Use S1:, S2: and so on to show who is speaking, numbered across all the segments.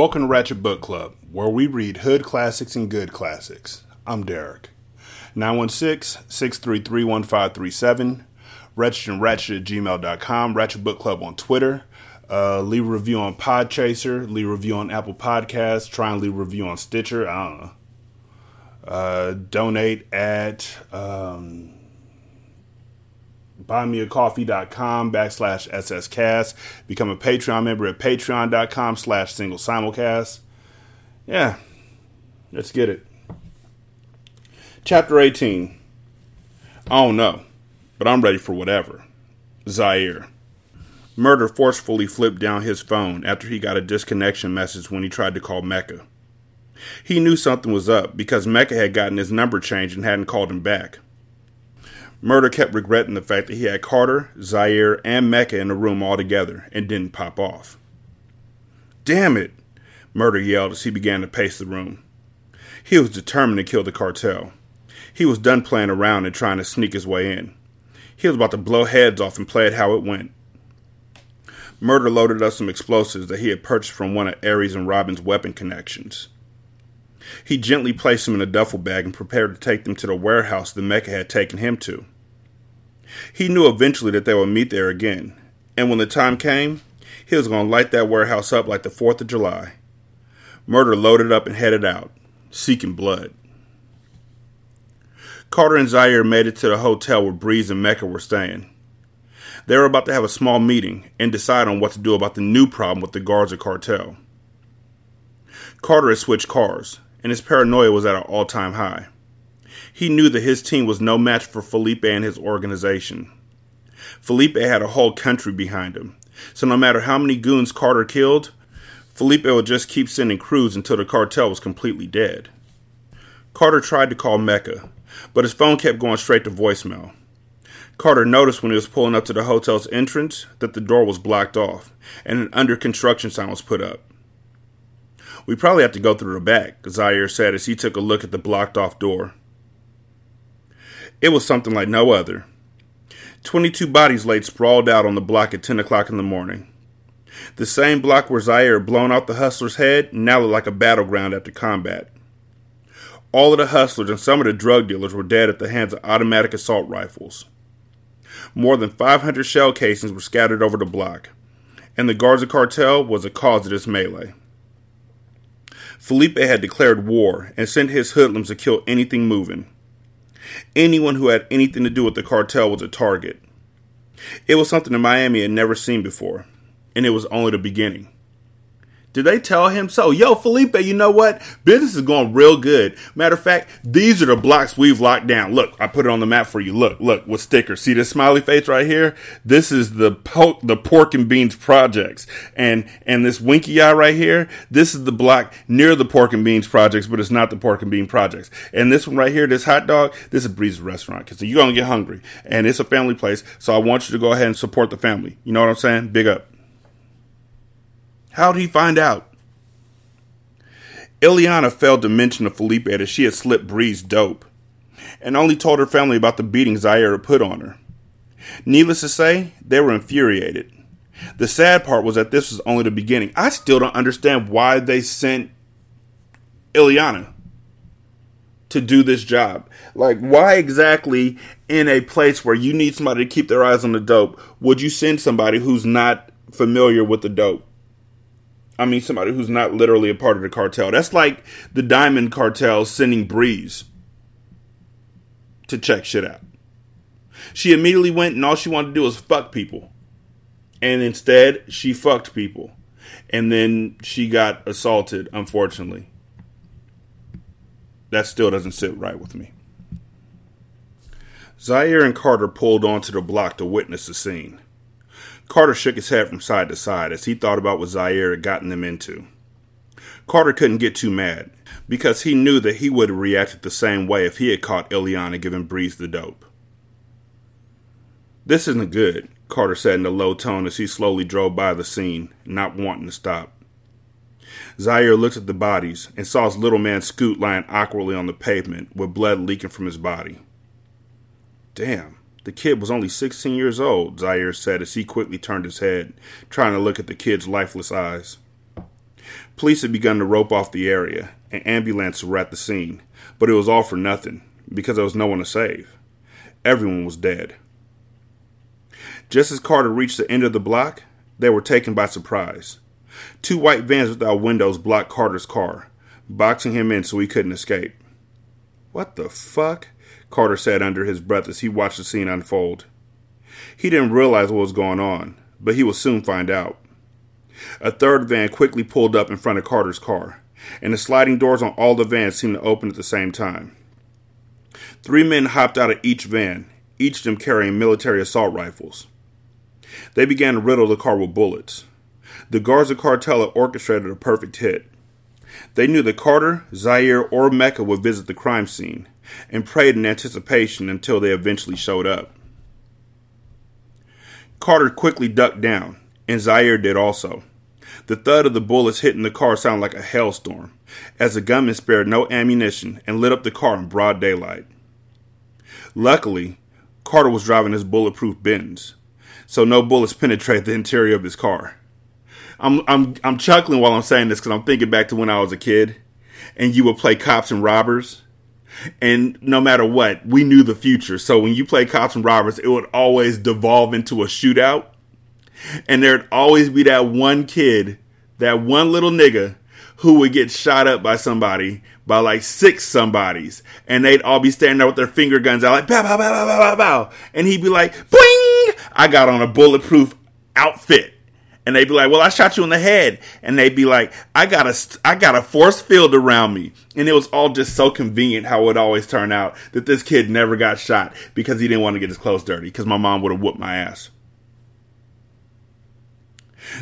S1: Welcome to Ratchet Book Club, where we read hood classics and good classics. I'm Derek. 916 633 1537, Wretched and Ratchet at gmail.com, Ratchet Book Club on Twitter. Uh, leave a review on Podchaser, leave a review on Apple Podcasts, try and leave a review on Stitcher. I don't know. Uh, donate at um, buymeacoffee.com backslash sscast. Become a Patreon member at patreon.com slash single simulcast. Yeah, let's get it. Chapter 18. I don't know, but I'm ready for whatever. Zaire. Murder forcefully flipped down his phone after he got a disconnection message when he tried to call Mecca. He knew something was up because Mecca had gotten his number changed and hadn't called him back. Murder kept regretting the fact that he had Carter, Zaire, and Mecca in the room all together and didn't pop off. Damn it! Murder yelled as he began to pace the room. He was determined to kill the cartel. He was done playing around and trying to sneak his way in. He was about to blow heads off and play it how it went. Murder loaded up some explosives that he had purchased from one of Aries and Robin's weapon connections. He gently placed them in a duffel bag and prepared to take them to the warehouse the Mecca had taken him to. He knew eventually that they would meet there again, and when the time came, he was going to light that warehouse up like the 4th of July. Murder loaded up and headed out, seeking blood. Carter and Zaire made it to the hotel where Breeze and Mecca were staying. They were about to have a small meeting and decide on what to do about the new problem with the Guards Garza cartel. Carter had switched cars, and his paranoia was at an all time high. He knew that his team was no match for Felipe and his organization. Felipe had a whole country behind him, so no matter how many goons Carter killed, Felipe would just keep sending crews until the cartel was completely dead. Carter tried to call Mecca, but his phone kept going straight to voicemail. Carter noticed when he was pulling up to the hotel's entrance that the door was blocked off and an under construction sign was put up. We probably have to go through the back, Zaire said as he took a look at the blocked off door. It was something like no other. Twenty two bodies laid sprawled out on the block at ten o'clock in the morning. The same block where Zaire had blown off the hustler's head now looked like a battleground after combat. All of the hustlers and some of the drug dealers were dead at the hands of automatic assault rifles. More than 500 shell casings were scattered over the block, and the Garza cartel was the cause of this melee. Felipe had declared war and sent his hoodlums to kill anything moving. Anyone who had anything to do with the cartel was a target. It was something that Miami had never seen before, and it was only the beginning. Did they tell him so? Yo, Felipe, you know what? Business is going real good. Matter of fact, these are the blocks we've locked down. Look, I put it on the map for you. Look, look, with stickers. See this smiley face right here? This is the po- the pork and beans projects. And and this winky eye right here, this is the block near the pork and beans projects, but it's not the pork and bean projects. And this one right here, this hot dog, this is Breeze's restaurant. Cause you're gonna get hungry. And it's a family place. So I want you to go ahead and support the family. You know what I'm saying? Big up. How'd he find out? Ileana failed to mention to Felipe that she had slipped Breeze dope, and only told her family about the beating Zaire put on her. Needless to say, they were infuriated. The sad part was that this was only the beginning. I still don't understand why they sent Ileana to do this job. Like, why exactly in a place where you need somebody to keep their eyes on the dope would you send somebody who's not familiar with the dope? I mean, somebody who's not literally a part of the cartel. That's like the Diamond Cartel sending Breeze to check shit out. She immediately went and all she wanted to do was fuck people. And instead, she fucked people. And then she got assaulted, unfortunately. That still doesn't sit right with me. Zaire and Carter pulled onto the block to witness the scene. Carter shook his head from side to side as he thought about what Zaire had gotten them into. Carter couldn't get too mad because he knew that he would have reacted the same way if he had caught Ileana giving Breeze the dope. This isn't good, Carter said in a low tone as he slowly drove by the scene, not wanting to stop. Zaire looked at the bodies and saw his little man Scoot lying awkwardly on the pavement with blood leaking from his body. Damn, the kid was only 16 years old, Zaire said as he quickly turned his head, trying to look at the kid's lifeless eyes. Police had begun to rope off the area, and ambulances were at the scene, but it was all for nothing because there was no one to save. Everyone was dead. Just as Carter reached the end of the block, they were taken by surprise. Two white vans without windows blocked Carter's car, boxing him in so he couldn't escape. What the fuck? Carter said under his breath as he watched the scene unfold. He didn't realize what was going on, but he would soon find out. A third van quickly pulled up in front of Carter's car, and the sliding doors on all the vans seemed to open at the same time. Three men hopped out of each van, each of them carrying military assault rifles. They began to riddle the car with bullets. The Garza cartel had orchestrated a perfect hit. They knew that Carter, Zaire, or Mecca would visit the crime scene, and prayed in anticipation until they eventually showed up. Carter quickly ducked down, and Zaire did also. The thud of the bullets hitting the car sounded like a hailstorm, as the gunman spared no ammunition and lit up the car in broad daylight. Luckily, Carter was driving his bulletproof Benz, so no bullets penetrated the interior of his car. I'm I'm I'm chuckling while I'm saying this because I'm thinking back to when I was a kid, and you would play cops and robbers, and no matter what, we knew the future. So when you play cops and robbers, it would always devolve into a shootout. And there'd always be that one kid, that one little nigga who would get shot up by somebody, by like six somebodies. And they'd all be standing there with their finger guns out like, bow, bow, bow, bow, bow, bow. And he'd be like, boing! I got on a bulletproof outfit and they'd be like, "Well, I shot you in the head," and they'd be like, "I got a, I got a force field around me," and it was all just so convenient how it always turn out that this kid never got shot because he didn't want to get his clothes dirty because my mom would have whooped my ass.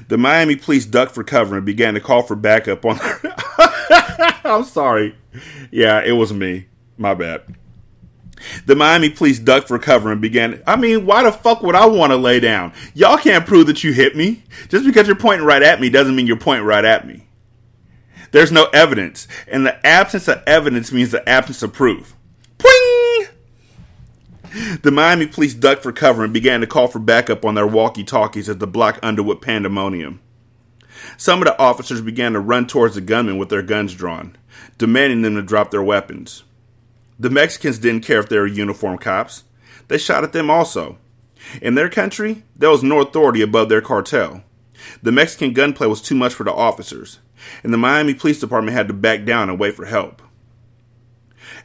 S1: The Miami police ducked for cover and began to call for backup on. I'm sorry. Yeah, it was me. My bad. The Miami police ducked for cover and began. I mean, why the fuck would I want to lay down? Y'all can't prove that you hit me. Just because you're pointing right at me doesn't mean you're pointing right at me. There's no evidence, and the absence of evidence means the absence of proof. Pwing! The Miami police ducked for cover and began to call for backup on their walkie talkies as the block underwent pandemonium. Some of the officers began to run towards the gunmen with their guns drawn, demanding them to drop their weapons. The Mexicans didn't care if they were uniformed cops. They shot at them also. In their country, there was no authority above their cartel. The Mexican gunplay was too much for the officers, and the Miami Police Department had to back down and wait for help.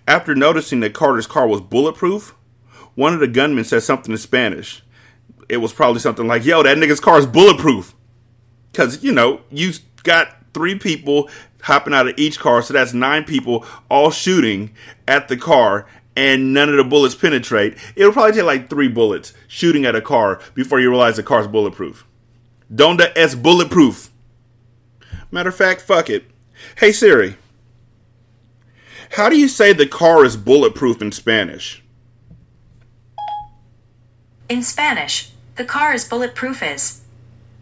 S1: After noticing that Carter's car was bulletproof, one of the gunmen said something in Spanish. It was probably something like, Yo, that nigga's car is bulletproof. Because, you know, you got three people hopping out of each car. So that's nine people all shooting at the car and none of the bullets penetrate. It'll probably take like three bullets shooting at a car before you realize the car's bulletproof. Donda es bulletproof. Matter of fact, fuck it. Hey Siri, how do you say the car is bulletproof in Spanish?
S2: In Spanish, the car is bulletproof is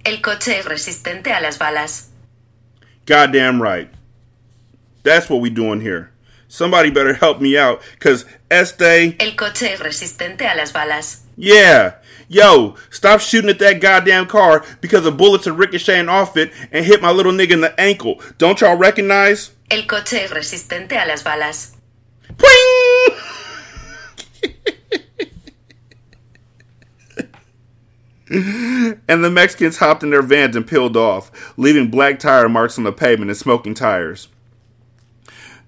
S2: El coche es resistente a las balas.
S1: Goddamn right. That's what we doing here. Somebody better help me out, cause este.
S2: El coche es resistente a las balas.
S1: Yeah. Yo, stop shooting at that goddamn car because the bullets are ricocheting off it and hit my little nigga in the ankle. Don't y'all recognize?
S2: El coche es resistente a las balas.
S1: and the Mexicans hopped in their vans and peeled off, leaving black tire marks on the pavement and smoking tires.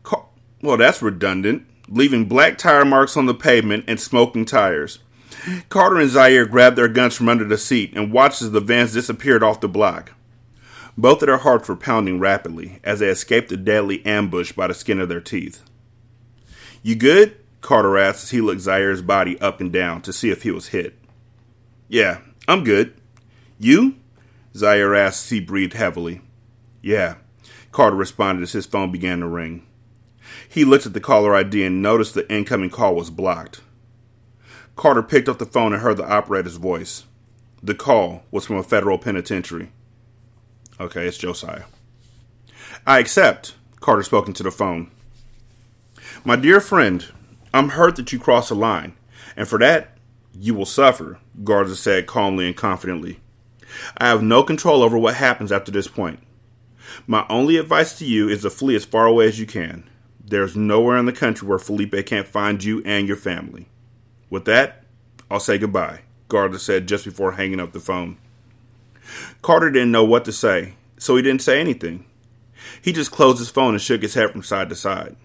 S1: Car- well, that's redundant. Leaving black tire marks on the pavement and smoking tires. Carter and Zaire grabbed their guns from under the seat and watched as the vans disappeared off the block. Both of their hearts were pounding rapidly as they escaped the deadly ambush by the skin of their teeth. You good? Carter asked as he looked Zaire's body up and down to see if he was hit. Yeah, I'm good. You? Zaire asked as he breathed heavily. Yeah, Carter responded as his phone began to ring. He looked at the caller ID and noticed the incoming call was blocked. Carter picked up the phone and heard the operator's voice. The call was from a federal penitentiary. Okay, it's Josiah. I accept, Carter spoke into the phone. My dear friend, I'm hurt that you crossed the line, and for that, you will suffer, Garza said calmly and confidently. I have no control over what happens after this point. My only advice to you is to flee as far away as you can. There's nowhere in the country where Felipe can't find you and your family. With that, I'll say goodbye, Garza said just before hanging up the phone. Carter didn't know what to say, so he didn't say anything. He just closed his phone and shook his head from side to side.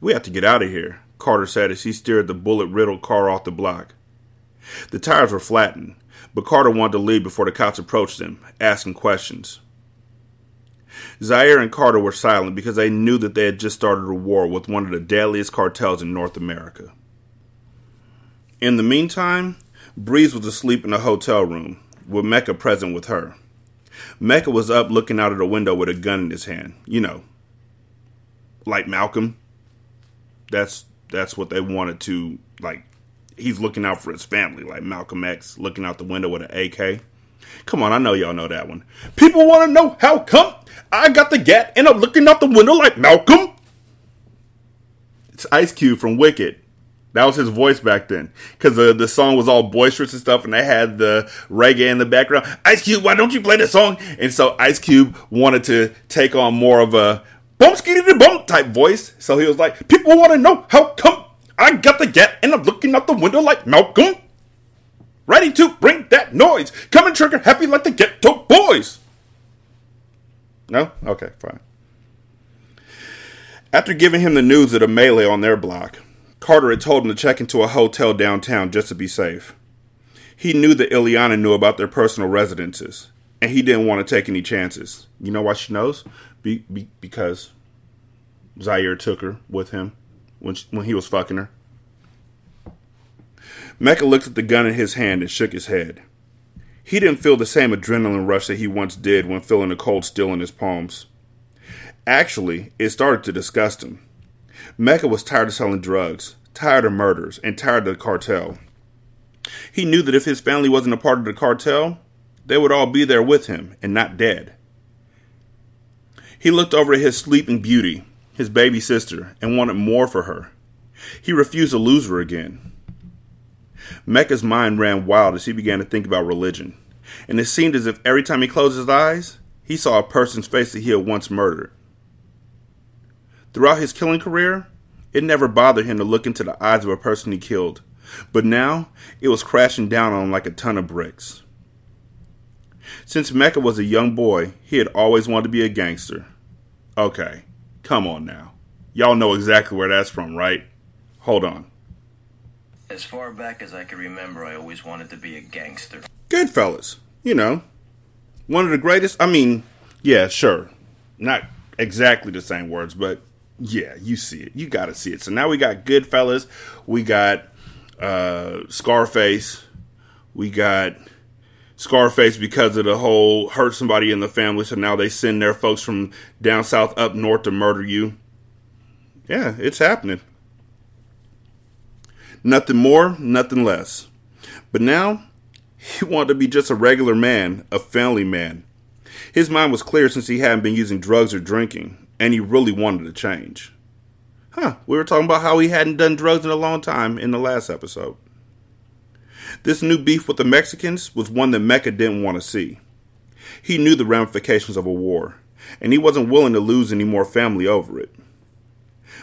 S1: We have to get out of here, Carter said as he steered the bullet riddled car off the block. The tires were flattened, but Carter wanted to leave before the cops approached him, asking questions. Zaire and Carter were silent because they knew that they had just started a war with one of the deadliest cartels in North America. In the meantime, Breeze was asleep in a hotel room, with Mecca present with her. Mecca was up looking out of the window with a gun in his hand. You know, like Malcolm. That's that's what they wanted to like. He's looking out for his family, like Malcolm X looking out the window with an AK. Come on, I know y'all know that one. People want to know how come I got the gat and I'm looking out the window like Malcolm. It's Ice Cube from Wicked. That was his voice back then, because the the song was all boisterous and stuff, and they had the reggae in the background. Ice Cube, why don't you play the song? And so Ice Cube wanted to take on more of a bump skitty bump type voice. So he was like, "People want to know how come I got the gat and I'm looking out the window like Malcolm, ready to bring that noise, Come and trigger happy like the Geto Boys." No, okay, fine. After giving him the news of the melee on their block. Carter had told him to check into a hotel downtown just to be safe. He knew that Ileana knew about their personal residences, and he didn't want to take any chances. You know why she knows? Be, be, because Zaire took her with him when, she, when he was fucking her. Mecca looked at the gun in his hand and shook his head. He didn't feel the same adrenaline rush that he once did when feeling the cold steel in his palms. Actually, it started to disgust him. Mecca was tired of selling drugs, tired of murders, and tired of the cartel. He knew that if his family wasn't a part of the cartel, they would all be there with him and not dead. He looked over at his sleeping beauty, his baby sister, and wanted more for her. He refused to lose her again. Mecca's mind ran wild as he began to think about religion, and it seemed as if every time he closed his eyes, he saw a person's face that he had once murdered. Throughout his killing career, it never bothered him to look into the eyes of a person he killed, but now it was crashing down on him like a ton of bricks. Since Mecca was a young boy, he had always wanted to be a gangster. Okay, come on now. Y'all know exactly where that's from, right? Hold on.
S3: As far back as I can remember, I always wanted to be a gangster.
S1: Goodfellas, you know, one of the greatest. I mean, yeah, sure, not exactly the same words, but yeah, you see it. You got to see it. So now we got Goodfellas, we got uh, Scarface, we got Scarface because of the whole hurt somebody in the family. So now they send their folks from down south up north to murder you. Yeah, it's happening. Nothing more, nothing less. But now he wanted to be just a regular man, a family man. His mind was clear since he hadn't been using drugs or drinking and he really wanted to change. Huh, we were talking about how he hadn't done drugs in a long time in the last episode. This new beef with the Mexicans was one that Mecca didn't want to see. He knew the ramifications of a war, and he wasn't willing to lose any more family over it.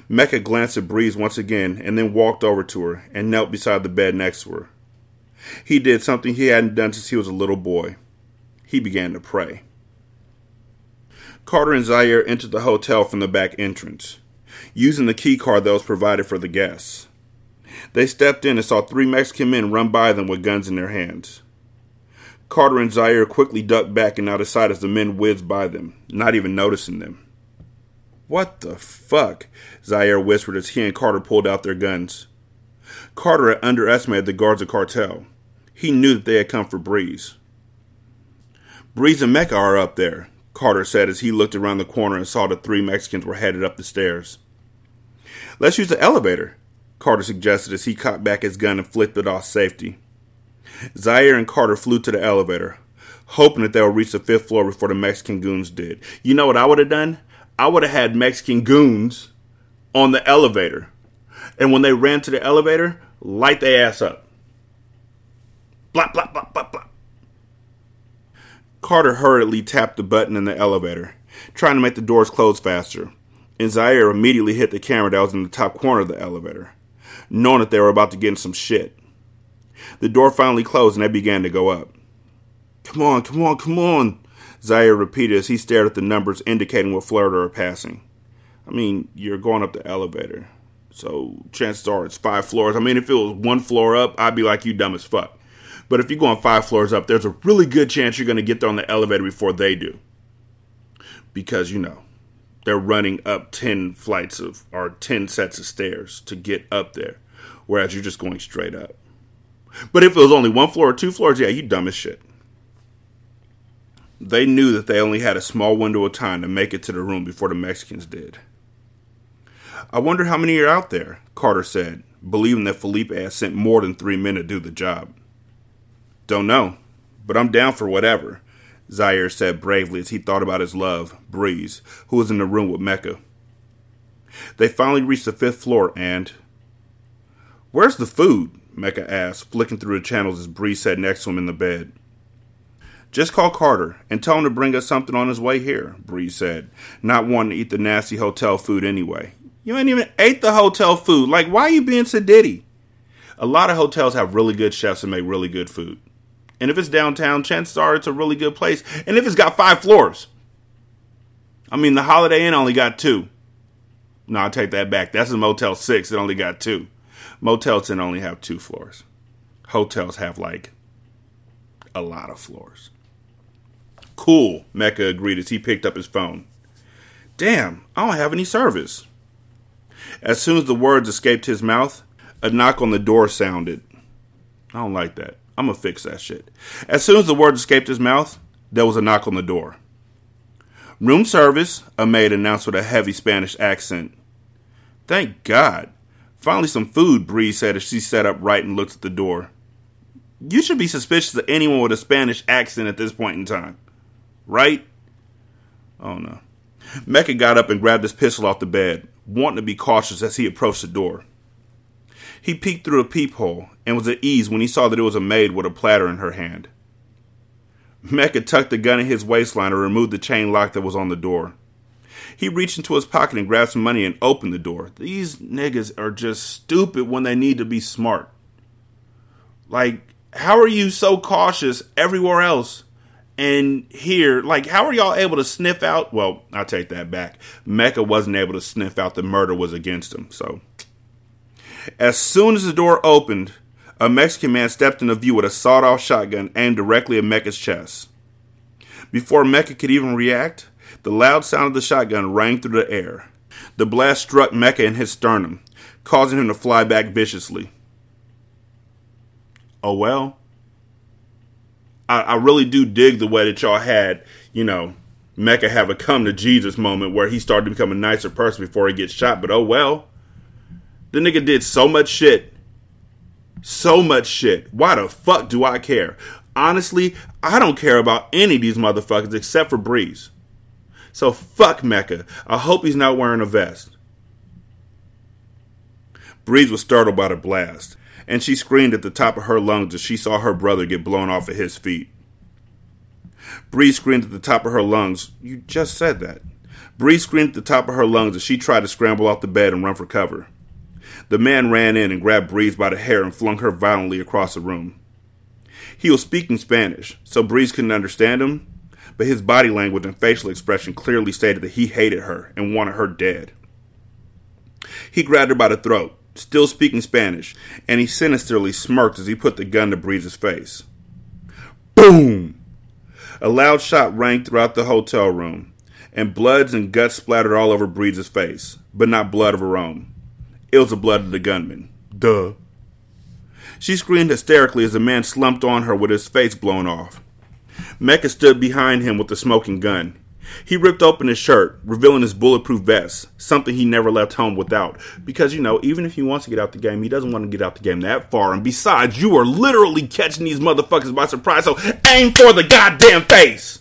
S1: Mecca glanced at Breeze once again and then walked over to her and knelt beside the bed next to her. He did something he hadn't done since he was a little boy. He began to pray. Carter and Zaire entered the hotel from the back entrance, using the key card that was provided for the guests. They stepped in and saw three Mexican men run by them with guns in their hands. Carter and Zaire quickly ducked back and out of sight as the men whizzed by them, not even noticing them. What the fuck? Zaire whispered as he and Carter pulled out their guns. Carter had underestimated the Garza cartel. He knew that they had come for Breeze. Breeze and Mecca are up there, Carter said as he looked around the corner and saw the three Mexicans were headed up the stairs. Let's use the elevator, Carter suggested as he cocked back his gun and flipped it off safety. Zaire and Carter flew to the elevator, hoping that they would reach the fifth floor before the Mexican goons did. You know what I would have done? I would have had Mexican goons on the elevator. And when they ran to the elevator, light their ass up. Blop, blop, blop, blop, blop. Carter hurriedly tapped the button in the elevator, trying to make the doors close faster, and Zaire immediately hit the camera that was in the top corner of the elevator, knowing that they were about to get in some shit. The door finally closed and they began to go up. Come on, come on, come on, Zaire repeated as he stared at the numbers indicating what they were passing. I mean, you're going up the elevator, so chances are it's five floors. I mean, if it was one floor up, I'd be like, you dumb as fuck. But if you're going five floors up, there's a really good chance you're going to get there on the elevator before they do. Because, you know, they're running up 10 flights of, or 10 sets of stairs to get up there, whereas you're just going straight up. But if it was only one floor or two floors, yeah, you dumb as shit. They knew that they only had a small window of time to make it to the room before the Mexicans did. I wonder how many are out there, Carter said, believing that Felipe had sent more than three men to do the job. Don't know, but I'm down for whatever, Zaire said bravely as he thought about his love, Breeze, who was in the room with Mecca. They finally reached the fifth floor and. Where's the food? Mecca asked, flicking through the channels as Breeze sat next to him in the bed. Just call Carter and tell him to bring us something on his way here, Breeze said, not wanting to eat the nasty hotel food anyway. You ain't even ate the hotel food. Like, why are you being so ditty? A lot of hotels have really good chefs and make really good food. And if it's downtown, chances are it's a really good place. And if it's got five floors, I mean, the Holiday Inn only got two. No, I take that back. That's a Motel 6. It only got two. Motels can only have two floors. Hotels have like a lot of floors. Cool, Mecca agreed as he picked up his phone. Damn, I don't have any service. As soon as the words escaped his mouth, a knock on the door sounded. I don't like that. I'm gonna fix that shit. As soon as the words escaped his mouth, there was a knock on the door. Room service, a maid announced with a heavy Spanish accent. Thank God. Finally, some food, Bree said as she sat upright and looked at the door. You should be suspicious of anyone with a Spanish accent at this point in time. Right? Oh no. Mecca got up and grabbed his pistol off the bed, wanting to be cautious as he approached the door. He peeked through a peephole and was at ease when he saw that it was a maid with a platter in her hand. Mecca tucked the gun in his waistline and removed the chain lock that was on the door. He reached into his pocket and grabbed some money and opened the door. These niggas are just stupid when they need to be smart. Like, how are you so cautious everywhere else and here? Like, how are y'all able to sniff out? Well, I'll take that back. Mecca wasn't able to sniff out the murder was against him, so as soon as the door opened, a Mexican man stepped into view with a sawed off shotgun aimed directly at Mecca's chest. Before Mecca could even react, the loud sound of the shotgun rang through the air. The blast struck Mecca in his sternum, causing him to fly back viciously. Oh well. I, I really do dig the way that y'all had, you know, Mecca have a come to Jesus moment where he started to become a nicer person before he gets shot, but oh well. The nigga did so much shit. So much shit. Why the fuck do I care? Honestly, I don't care about any of these motherfuckers except for Breeze. So fuck Mecca. I hope he's not wearing a vest. Breeze was startled by the blast, and she screamed at the top of her lungs as she saw her brother get blown off at his feet. Breeze screamed at the top of her lungs. You just said that. Breeze screamed at the top of her lungs as she tried to scramble off the bed and run for cover. The man ran in and grabbed Breeze by the hair and flung her violently across the room. He was speaking Spanish, so Breeze couldn't understand him, but his body language and facial expression clearly stated that he hated her and wanted her dead. He grabbed her by the throat, still speaking Spanish, and he sinisterly smirked as he put the gun to Breeze's face. Boom! A loud shot rang throughout the hotel room, and bloods and guts splattered all over Breeze's face, but not blood of her own. It was the blood of the gunman. Duh. She screamed hysterically as the man slumped on her with his face blown off. Mecca stood behind him with the smoking gun. He ripped open his shirt, revealing his bulletproof vest, something he never left home without. Because, you know, even if he wants to get out the game, he doesn't want to get out the game that far. And besides, you are literally catching these motherfuckers by surprise, so aim for the goddamn face!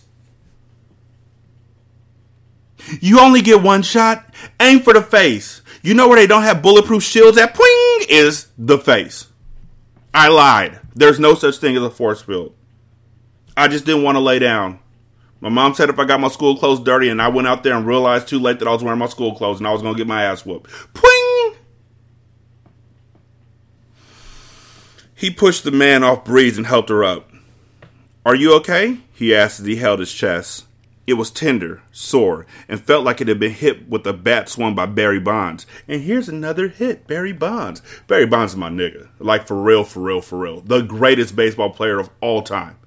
S1: You only get one shot, aim for the face. You know where they don't have bulletproof shields at? Pling! Is the face. I lied. There's no such thing as a force field. I just didn't want to lay down. My mom said if I got my school clothes dirty and I went out there and realized too late that I was wearing my school clothes and I was going to get my ass whooped. Pling! He pushed the man off Breeze and helped her up. Are you okay? He asked as he held his chest. It was tender, sore, and felt like it had been hit with a bat swung by Barry Bonds. And here's another hit, Barry Bonds. Barry Bonds is my nigga. Like for real, for real, for real. The greatest baseball player of all time.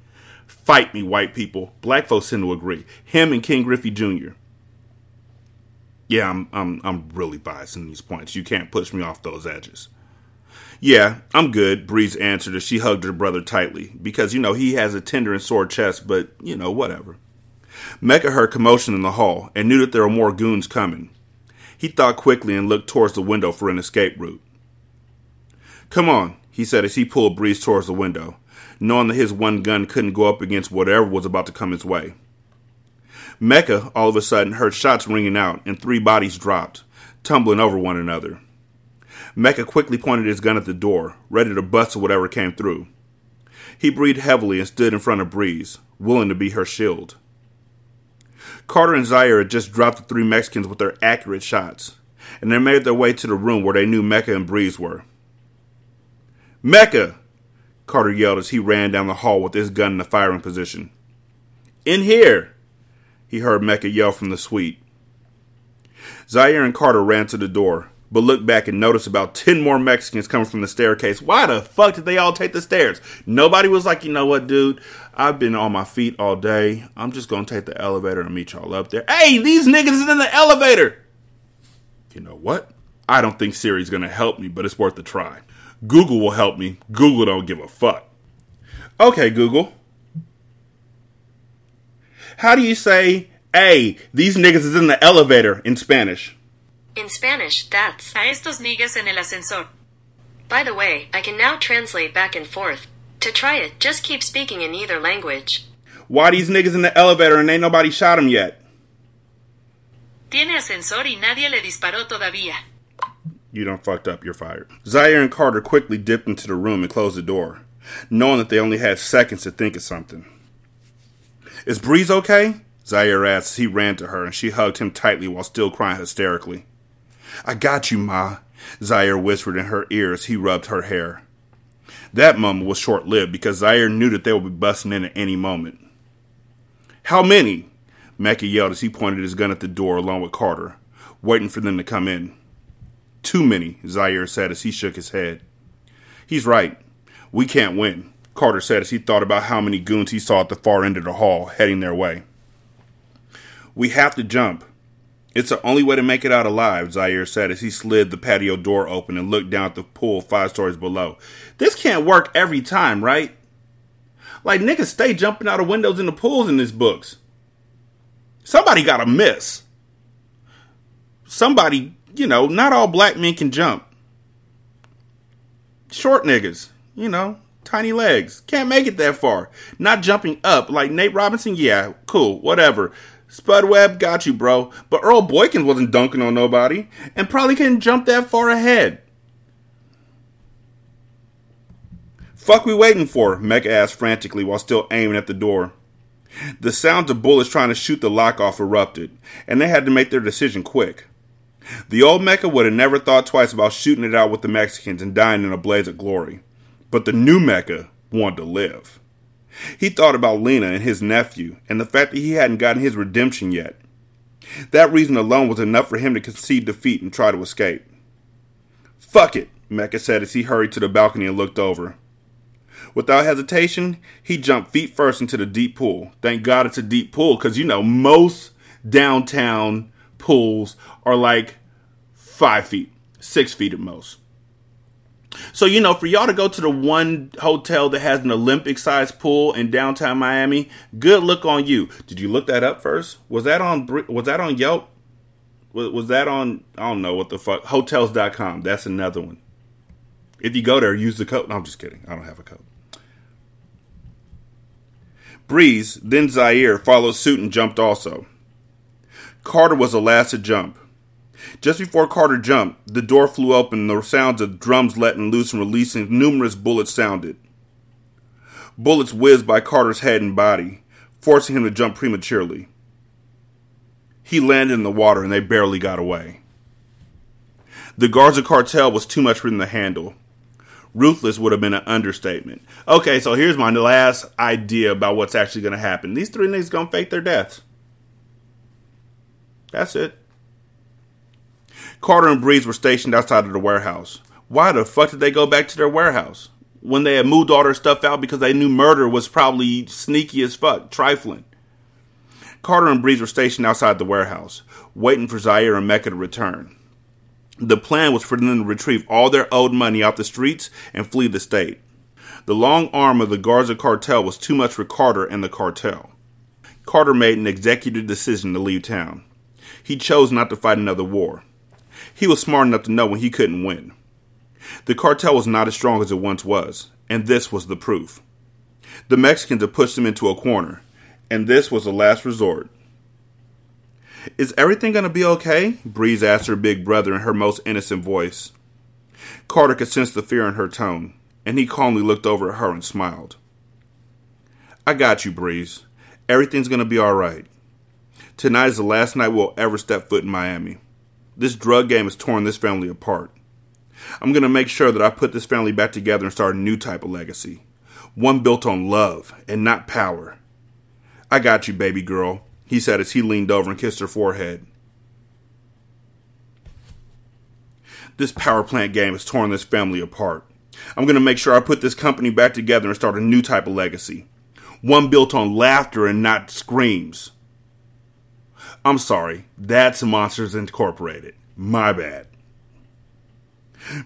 S1: Fight me, white people. Black folks tend to agree. Him and Ken Griffey Jr. Yeah, I'm I'm I'm really biased in these points. You can't push me off those edges. Yeah, I'm good, Breeze answered as she hugged her brother tightly, because, you know, he has a tender and sore chest, but, you know, whatever. Mecca heard commotion in the hall and knew that there were more goons coming. He thought quickly and looked towards the window for an escape route. Come on, he said as he pulled Breeze towards the window knowing that his one gun couldn't go up against whatever was about to come his way. Mecca all of a sudden heard shots ringing out and three bodies dropped, tumbling over one another. Mecca quickly pointed his gun at the door, ready to bust whatever came through. He breathed heavily and stood in front of Breeze, willing to be her shield. Carter and Zaire had just dropped the three Mexicans with their accurate shots, and they made their way to the room where they knew Mecca and Breeze were. Mecca! Carter yelled as he ran down the hall with his gun in the firing position. In here! He heard Mecca yell from the suite. Zaire and Carter ran to the door, but looked back and noticed about 10 more Mexicans coming from the staircase. Why the fuck did they all take the stairs? Nobody was like, you know what, dude? I've been on my feet all day. I'm just gonna take the elevator and meet y'all up there. Hey, these niggas is in the elevator! You know what? I don't think Siri's gonna help me, but it's worth a try. Google will help me. Google don't give a fuck. Okay, Google. How do you say, hey, these niggas is in the elevator in Spanish?
S4: In Spanish, that's.
S5: A estos niggas en el ascensor.
S4: By the way, I can now translate back and forth. To try it, just keep speaking in either language.
S1: Why these niggas in the elevator and ain't nobody shot them yet?
S5: Tiene ascensor y nadie le disparó todavía.
S1: You done fucked up, you're fired. Zaire and Carter quickly dipped into the room and closed the door, knowing that they only had seconds to think of something. Is Breeze okay? Zaire asked as he ran to her and she hugged him tightly while still crying hysterically. I got you, Ma, Zaire whispered in her ear as he rubbed her hair. That moment was short lived because Zaire knew that they would be busting in at any moment. How many? Mecca yelled as he pointed his gun at the door along with Carter, waiting for them to come in. Too many, Zaire said as he shook his head. He's right. We can't win, Carter said as he thought about how many goons he saw at the far end of the hall heading their way. We have to jump. It's the only way to make it out alive, Zaire said as he slid the patio door open and looked down at the pool five stories below. This can't work every time, right? Like niggas stay jumping out of windows in the pools in these books. Somebody gotta miss. Somebody you know, not all black men can jump. Short niggas, you know, tiny legs, can't make it that far. Not jumping up like Nate Robinson, yeah, cool, whatever. Spud Webb got you, bro. But Earl Boykins wasn't dunking on nobody and probably couldn't jump that far ahead. Fuck we waiting for? Mecca asked frantically while still aiming at the door. The sounds of bullets trying to shoot the lock off erupted, and they had to make their decision quick. The old Mecca would have never thought twice about shooting it out with the Mexicans and dying in a blaze of glory. But the new Mecca wanted to live. He thought about Lena and his nephew and the fact that he hadn't gotten his redemption yet. That reason alone was enough for him to concede defeat and try to escape. Fuck it, Mecca said as he hurried to the balcony and looked over. Without hesitation, he jumped feet first into the deep pool. Thank God it's a deep pool because, you know, most downtown pools are like five feet, six feet at most. So, you know, for y'all to go to the one hotel that has an Olympic sized pool in downtown Miami, good look on you. Did you look that up first? Was that on was that on Yelp? Was, was that on I don't know what the fuck hotels.com. That's another one. If you go there, use the code. No, I'm just kidding. I don't have a code. Breeze, then Zaire, followed suit and jumped also. Carter was the last to jump. Just before Carter jumped, the door flew open and the sounds of drums letting loose and releasing numerous bullets sounded. Bullets whizzed by Carter's head and body, forcing him to jump prematurely. He landed in the water and they barely got away. The Garza cartel was too much for them to handle. Ruthless would have been an understatement. Okay, so here's my last idea about what's actually going to happen. These three niggas going to fake their deaths. That's it. Carter and Breeze were stationed outside of the warehouse. Why the fuck did they go back to their warehouse? When they had moved all their stuff out because they knew murder was probably sneaky as fuck, trifling. Carter and Breeze were stationed outside the warehouse, waiting for Zaire and Mecca to return. The plan was for them to retrieve all their owed money off the streets and flee the state. The long arm of the Garza cartel was too much for Carter and the cartel. Carter made an executive decision to leave town. He chose not to fight another war. He was smart enough to know when he couldn't win. The cartel was not as strong as it once was, and this was the proof. The Mexicans had pushed him into a corner, and this was the last resort. Is everything going to be okay? Breeze asked her big brother in her most innocent voice. Carter could sense the fear in her tone, and he calmly looked over at her and smiled. I got you, Breeze. Everything's going to be all right. Tonight is the last night we'll ever step foot in Miami. This drug game has torn this family apart. I'm going to make sure that I put this family back together and start a new type of legacy. One built on love and not power. I got you, baby girl, he said as he leaned over and kissed her forehead. This power plant game has torn this family apart. I'm going to make sure I put this company back together and start a new type of legacy. One built on laughter and not screams. I'm sorry, that's Monsters Incorporated. My bad.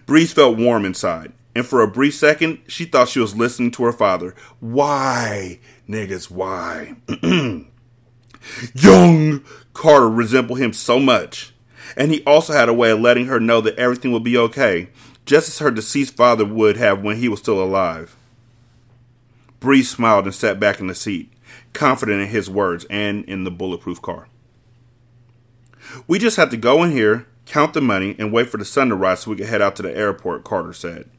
S1: Breeze felt warm inside, and for a brief second, she thought she was listening to her father. Why, niggas, why? Young Carter resembled him so much, and he also had a way of letting her know that everything would be okay, just as her deceased father would have when he was still alive. Breeze smiled and sat back in the seat, confident in his words and in the bulletproof car. We just have to go in here, count the money, and wait for the sun to rise so we can head out to the airport, Carter said.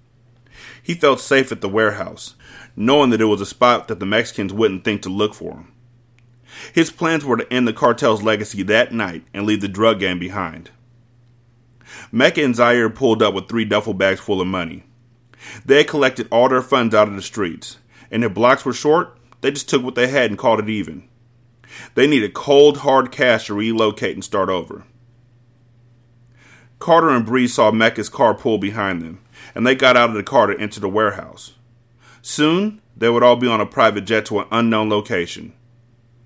S1: He felt safe at the warehouse, knowing that it was a spot that the Mexicans wouldn't think to look for him. His plans were to end the cartel's legacy that night and leave the drug game behind. Mecca and Zaire pulled up with three duffel bags full of money. They had collected all their funds out of the streets, and if blocks were short, they just took what they had and called it even. They needed cold, hard cash to relocate and start over. Carter and Bree saw Mecca's car pull behind them, and they got out of the car to enter the warehouse. Soon, they would all be on a private jet to an unknown location.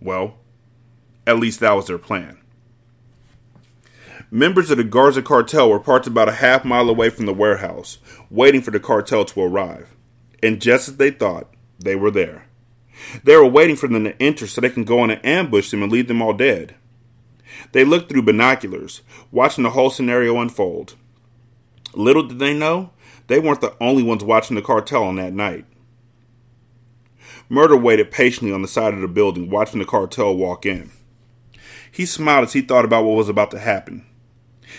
S1: Well, at least that was their plan. Members of the Garza cartel were parked about a half mile away from the warehouse, waiting for the cartel to arrive. And just as they thought, they were there. They were waiting for them to enter so they can go in and ambush them and leave them all dead. They looked through binoculars, watching the whole scenario unfold. Little did they know, they weren't the only ones watching the cartel on that night. Murder waited patiently on the side of the building, watching the cartel walk in. He smiled as he thought about what was about to happen.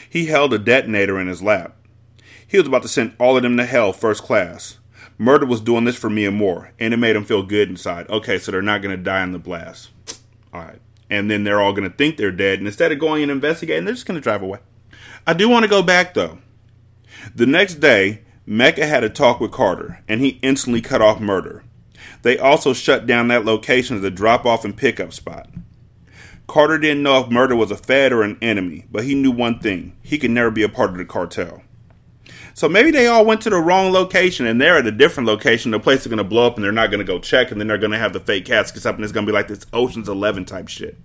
S1: He held a detonator in his lap. He was about to send all of them to hell first class. Murder was doing this for Miamor, and it made him feel good inside. Okay, so they're not going to die in the blast. All right. And then they're all going to think they're dead, and instead of going and investigating, they're just going to drive away. I do want to go back, though. The next day, Mecca had a talk with Carter, and he instantly cut off murder. They also shut down that location as a drop off and pickup spot. Carter didn't know if murder was a fad or an enemy, but he knew one thing he could never be a part of the cartel. So maybe they all went to the wrong location and they're at a different location. The place is going to blow up and they're not going to go check and then they're going to have the fake caskets up and it's going to be like this Ocean's 11 type shit.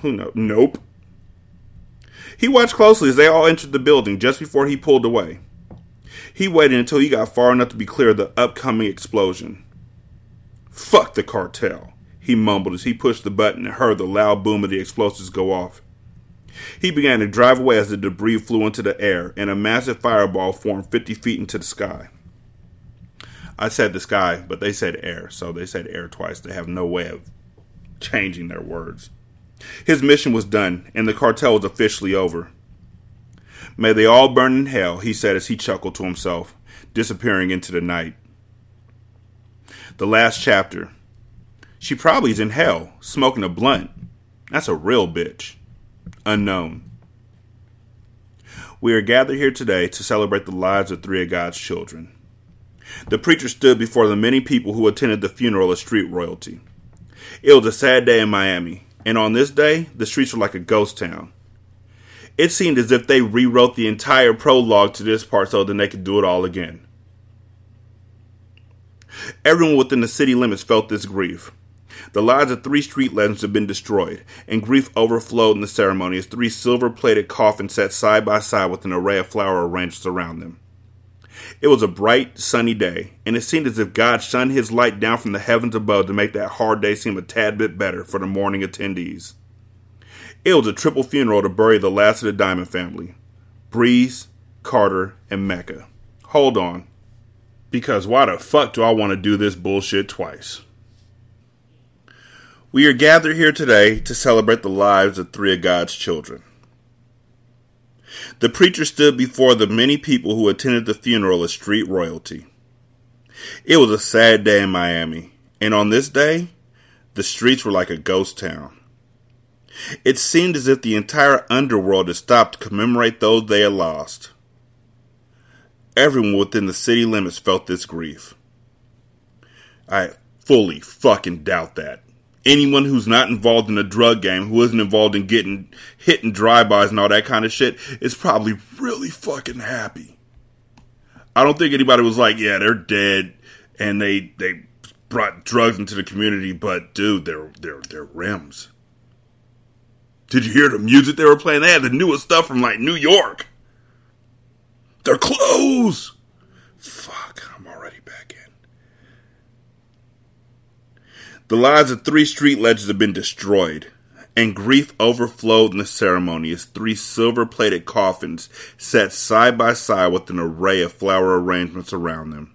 S1: Who knows? Nope. He watched closely as they all entered the building just before he pulled away. He waited until he got far enough to be clear of the upcoming explosion. Fuck the cartel, he mumbled as he pushed the button and heard the loud boom of the explosives go off. He began to drive away as the debris flew into the air and a massive fireball formed 50 feet into the sky. I said the sky, but they said air, so they said air twice. They have no way of changing their words. His mission was done, and the cartel was officially over. May they all burn in hell, he said as he chuckled to himself, disappearing into the night. The last chapter. She probably is in hell, smoking a blunt. That's a real bitch. Unknown. We are gathered here today to celebrate the lives of three of God's children. The preacher stood before the many people who attended the funeral of street royalty. It was a sad day in Miami, and on this day, the streets were like a ghost town. It seemed as if they rewrote the entire prologue to this part so that they could do it all again. Everyone within the city limits felt this grief. The lives of three street legends have been destroyed, and grief overflowed in the ceremony as three silver plated coffins sat side by side with an array of flower arrangements around them. It was a bright, sunny day, and it seemed as if God shone his light down from the heavens above to make that hard day seem a tad bit better for the mourning attendees. It was a triple funeral to bury the last of the Diamond family Breeze, Carter, and Mecca. Hold on. Because why the fuck do I want to do this bullshit twice? We are gathered here today to celebrate the lives of three of God's children. The preacher stood before the many people who attended the funeral of street royalty. It was a sad day in Miami, and on this day, the streets were like a ghost town. It seemed as if the entire underworld had stopped to commemorate those they had lost. Everyone within the city limits felt this grief. I fully fucking doubt that anyone who's not involved in a drug game, who isn't involved in getting hit and drive-bys and all that kind of shit, is probably really fucking happy. I don't think anybody was like, yeah, they're dead and they they brought drugs into the community, but dude, they're they're they're rims. Did you hear the music they were playing? They had the newest stuff from like New York. Their clothes. Fuck, I'm already back in. The lives of three street legends have been destroyed, and grief overflowed in the ceremony as three silver plated coffins sat side by side with an array of flower arrangements around them.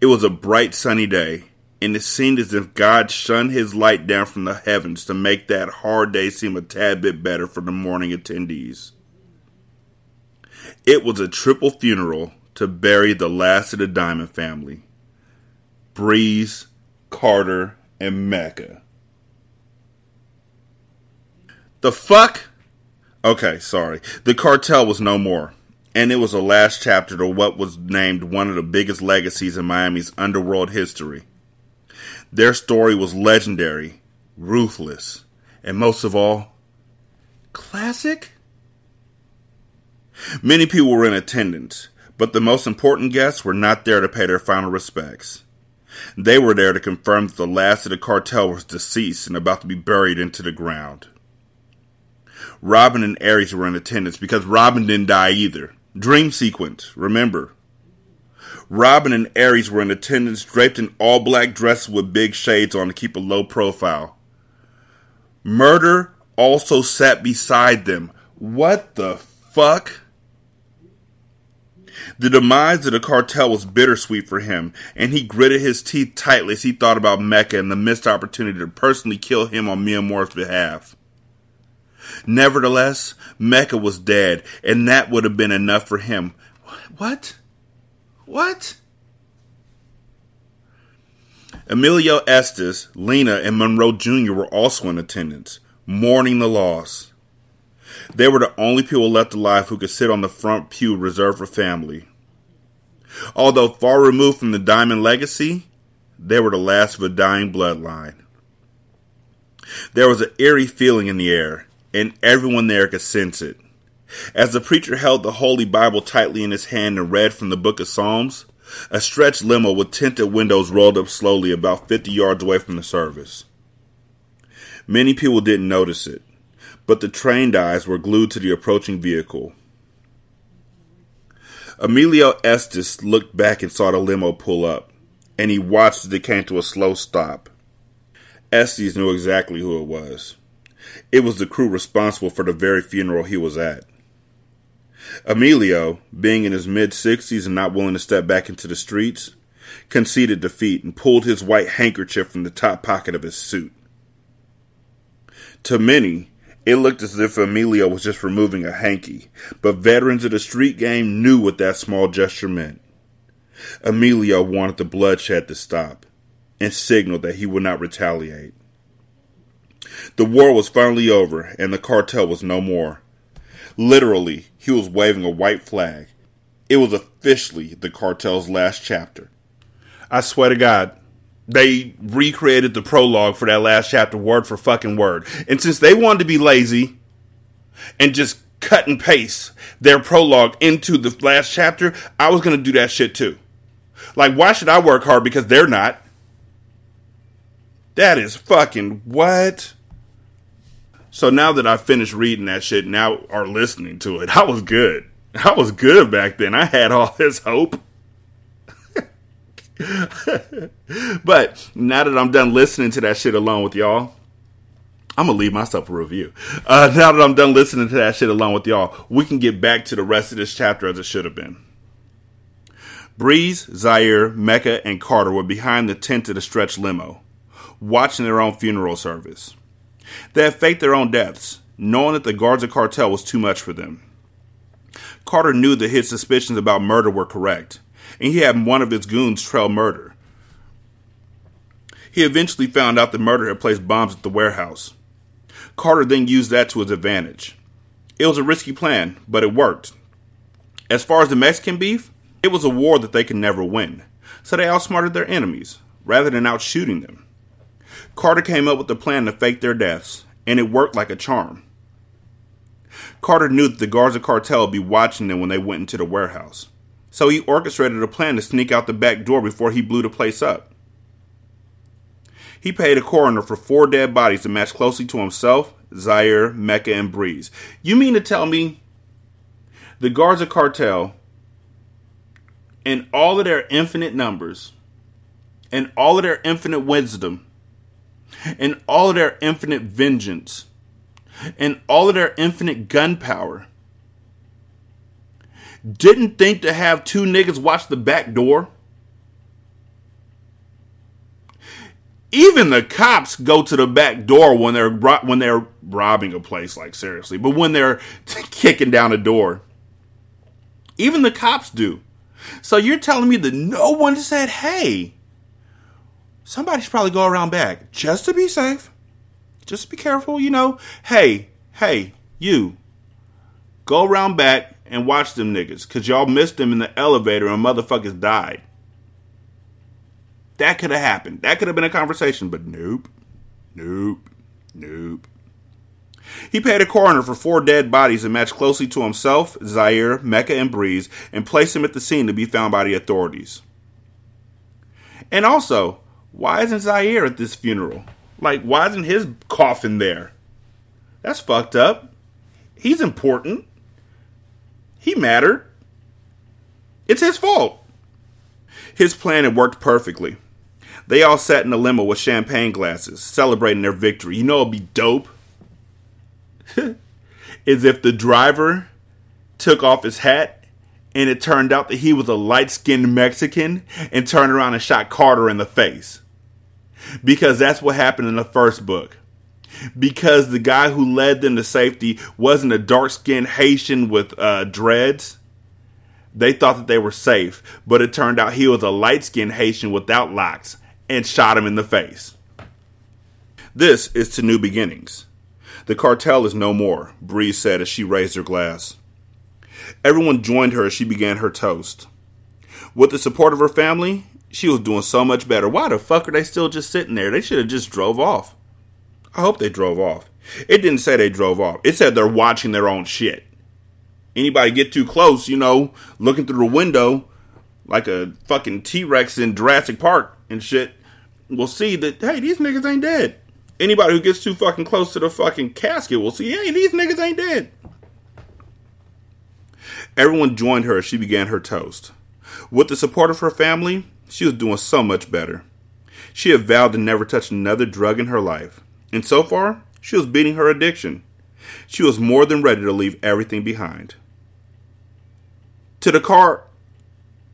S1: It was a bright sunny day, and it seemed as if God shone his light down from the heavens to make that hard day seem a tad bit better for the morning attendees. It was a triple funeral to bury the last of the Diamond family. Breeze, Carter, and Mecca. The fuck? Okay, sorry. The cartel was no more, and it was the last chapter to what was named one of the biggest legacies in Miami's underworld history. Their story was legendary, ruthless, and most of all, classic? Many people were in attendance, but the most important guests were not there to pay their final respects. They were there to confirm that the last of the cartel was deceased and about to be buried into the ground. Robin and Aries were in attendance because Robin didn't die either. Dream sequence, remember. Robin and Aries were in attendance, draped in all black dresses with big shades on to keep a low profile. Murder also sat beside them. What the fuck? The demise of the cartel was bittersweet for him, and he gritted his teeth tightly as he thought about Mecca and the missed opportunity to personally kill him on Moore's behalf. Nevertheless, Mecca was dead, and that would have been enough for him. What? What? Emilio Estes, Lena, and Monroe Jr. were also in attendance, mourning the loss. They were the only people left alive who could sit on the front pew reserved for family. Although far removed from the Diamond legacy, they were the last of a dying bloodline. There was an eerie feeling in the air, and everyone there could sense it. As the preacher held the Holy Bible tightly in his hand and read from the book of Psalms, a stretched limo with tinted windows rolled up slowly about 50 yards away from the service. Many people didn't notice it, but the trained eyes were glued to the approaching vehicle. Emilio Estes looked back and saw the limo pull up, and he watched as it came to a slow stop. Estes knew exactly who it was. It was the crew responsible for the very funeral he was at. Emilio, being in his mid 60s and not willing to step back into the streets, conceded defeat and pulled his white handkerchief from the top pocket of his suit. To many, it looked as if Emilio was just removing a hanky, but veterans of the street game knew what that small gesture meant. Emilio wanted the bloodshed to stop and signaled that he would not retaliate. The war was finally over and the cartel was no more. Literally, he was waving a white flag. It was officially the cartel's last chapter. I swear to God, they recreated the prologue for that last chapter word for fucking word. And since they wanted to be lazy and just cut and paste their prologue into the last chapter, I was going to do that shit too. Like, why should I work hard because they're not? That is fucking what? So now that I finished reading that shit, now are listening to it, I was good. I was good back then. I had all this hope. but now that I'm done listening to that shit along with y'all, I'm gonna leave myself a review. Uh, now that I'm done listening to that shit along with y'all, we can get back to the rest of this chapter as it should have been. Breeze, Zaire, Mecca, and Carter were behind the tent of the stretch limo, watching their own funeral service. They had faked their own deaths, knowing that the Garza cartel was too much for them. Carter knew that his suspicions about murder were correct, and he had one of his goons trail murder. He eventually found out the murder had placed bombs at the warehouse. Carter then used that to his advantage. It was a risky plan, but it worked. As far as the Mexican beef, it was a war that they could never win, so they outsmarted their enemies, rather than outshooting them. Carter came up with a plan to fake their deaths, and it worked like a charm. Carter knew that the Garza cartel would be watching them when they went into the warehouse, so he orchestrated a plan to sneak out the back door before he blew the place up. He paid a coroner for four dead bodies to match closely to himself, Zaire, Mecca, and Breeze. You mean to tell me the Garza cartel, in all of their infinite numbers, and all of their infinite wisdom, and all of their infinite vengeance, and all of their infinite gunpowder, didn't think to have two niggas watch the back door? Even the cops go to the back door when they're when they're robbing a place, like seriously. But when they're kicking down a door, even the cops do. So you're telling me that no one said, "Hey, somebody should probably go around back just to be safe. Just be careful, you know. Hey, hey, you, go around back and watch them niggas, cause y'all missed them in the elevator and motherfuckers died." That could have happened. That could have been a conversation, but nope. Nope. Nope. He paid a coroner for four dead bodies that matched closely to himself, Zaire, Mecca, and Breeze, and placed them at the scene to be found by the authorities. And also, why isn't Zaire at this funeral? Like, why isn't his coffin there? That's fucked up. He's important. He mattered. It's his fault. His plan had worked perfectly. They all sat in a limo with champagne glasses, celebrating their victory. You know it'd be dope? Is if the driver took off his hat and it turned out that he was a light skinned Mexican and turned around and shot Carter in the face. Because that's what happened in the first book. Because the guy who led them to safety wasn't a dark skinned Haitian with uh, dreads they thought that they were safe, but it turned out he was a light skinned Haitian without locks and shot him in the face. This is to new beginnings. The cartel is no more, Breeze said as she raised her glass. Everyone joined her as she began her toast. With the support of her family, she was doing so much better. Why the fuck are they still just sitting there? They should have just drove off. I hope they drove off. It didn't say they drove off. It said they're watching their own shit. Anybody get too close, you know, looking through the window like a fucking T Rex in Jurassic Park and shit, will see that, hey, these niggas ain't dead. Anybody who gets too fucking close to the fucking casket will see, hey, these niggas ain't dead. Everyone joined her as she began her toast. With the support of her family, she was doing so much better. She had vowed to never touch another drug in her life, and so far, she was beating her addiction. She was more than ready to leave everything behind. To the car,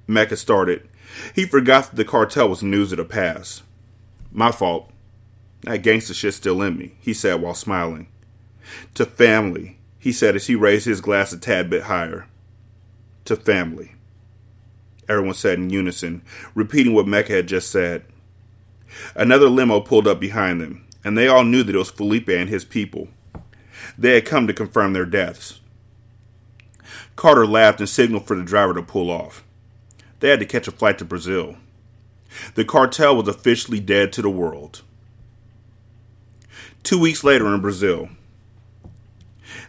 S1: Mecca started. He forgot that the cartel was news of the past. My fault. That gangster shit's still in me, he said while smiling. To family, he said as he raised his glass a tad bit higher. To family. Everyone said in unison, repeating what Mecca had just said. Another limo pulled up behind them, and they all knew that it was Felipe and his people. They had come to confirm their deaths. Carter laughed and signaled for the driver to pull off. They had to catch a flight to Brazil. The cartel was officially dead to the world. Two weeks later in Brazil,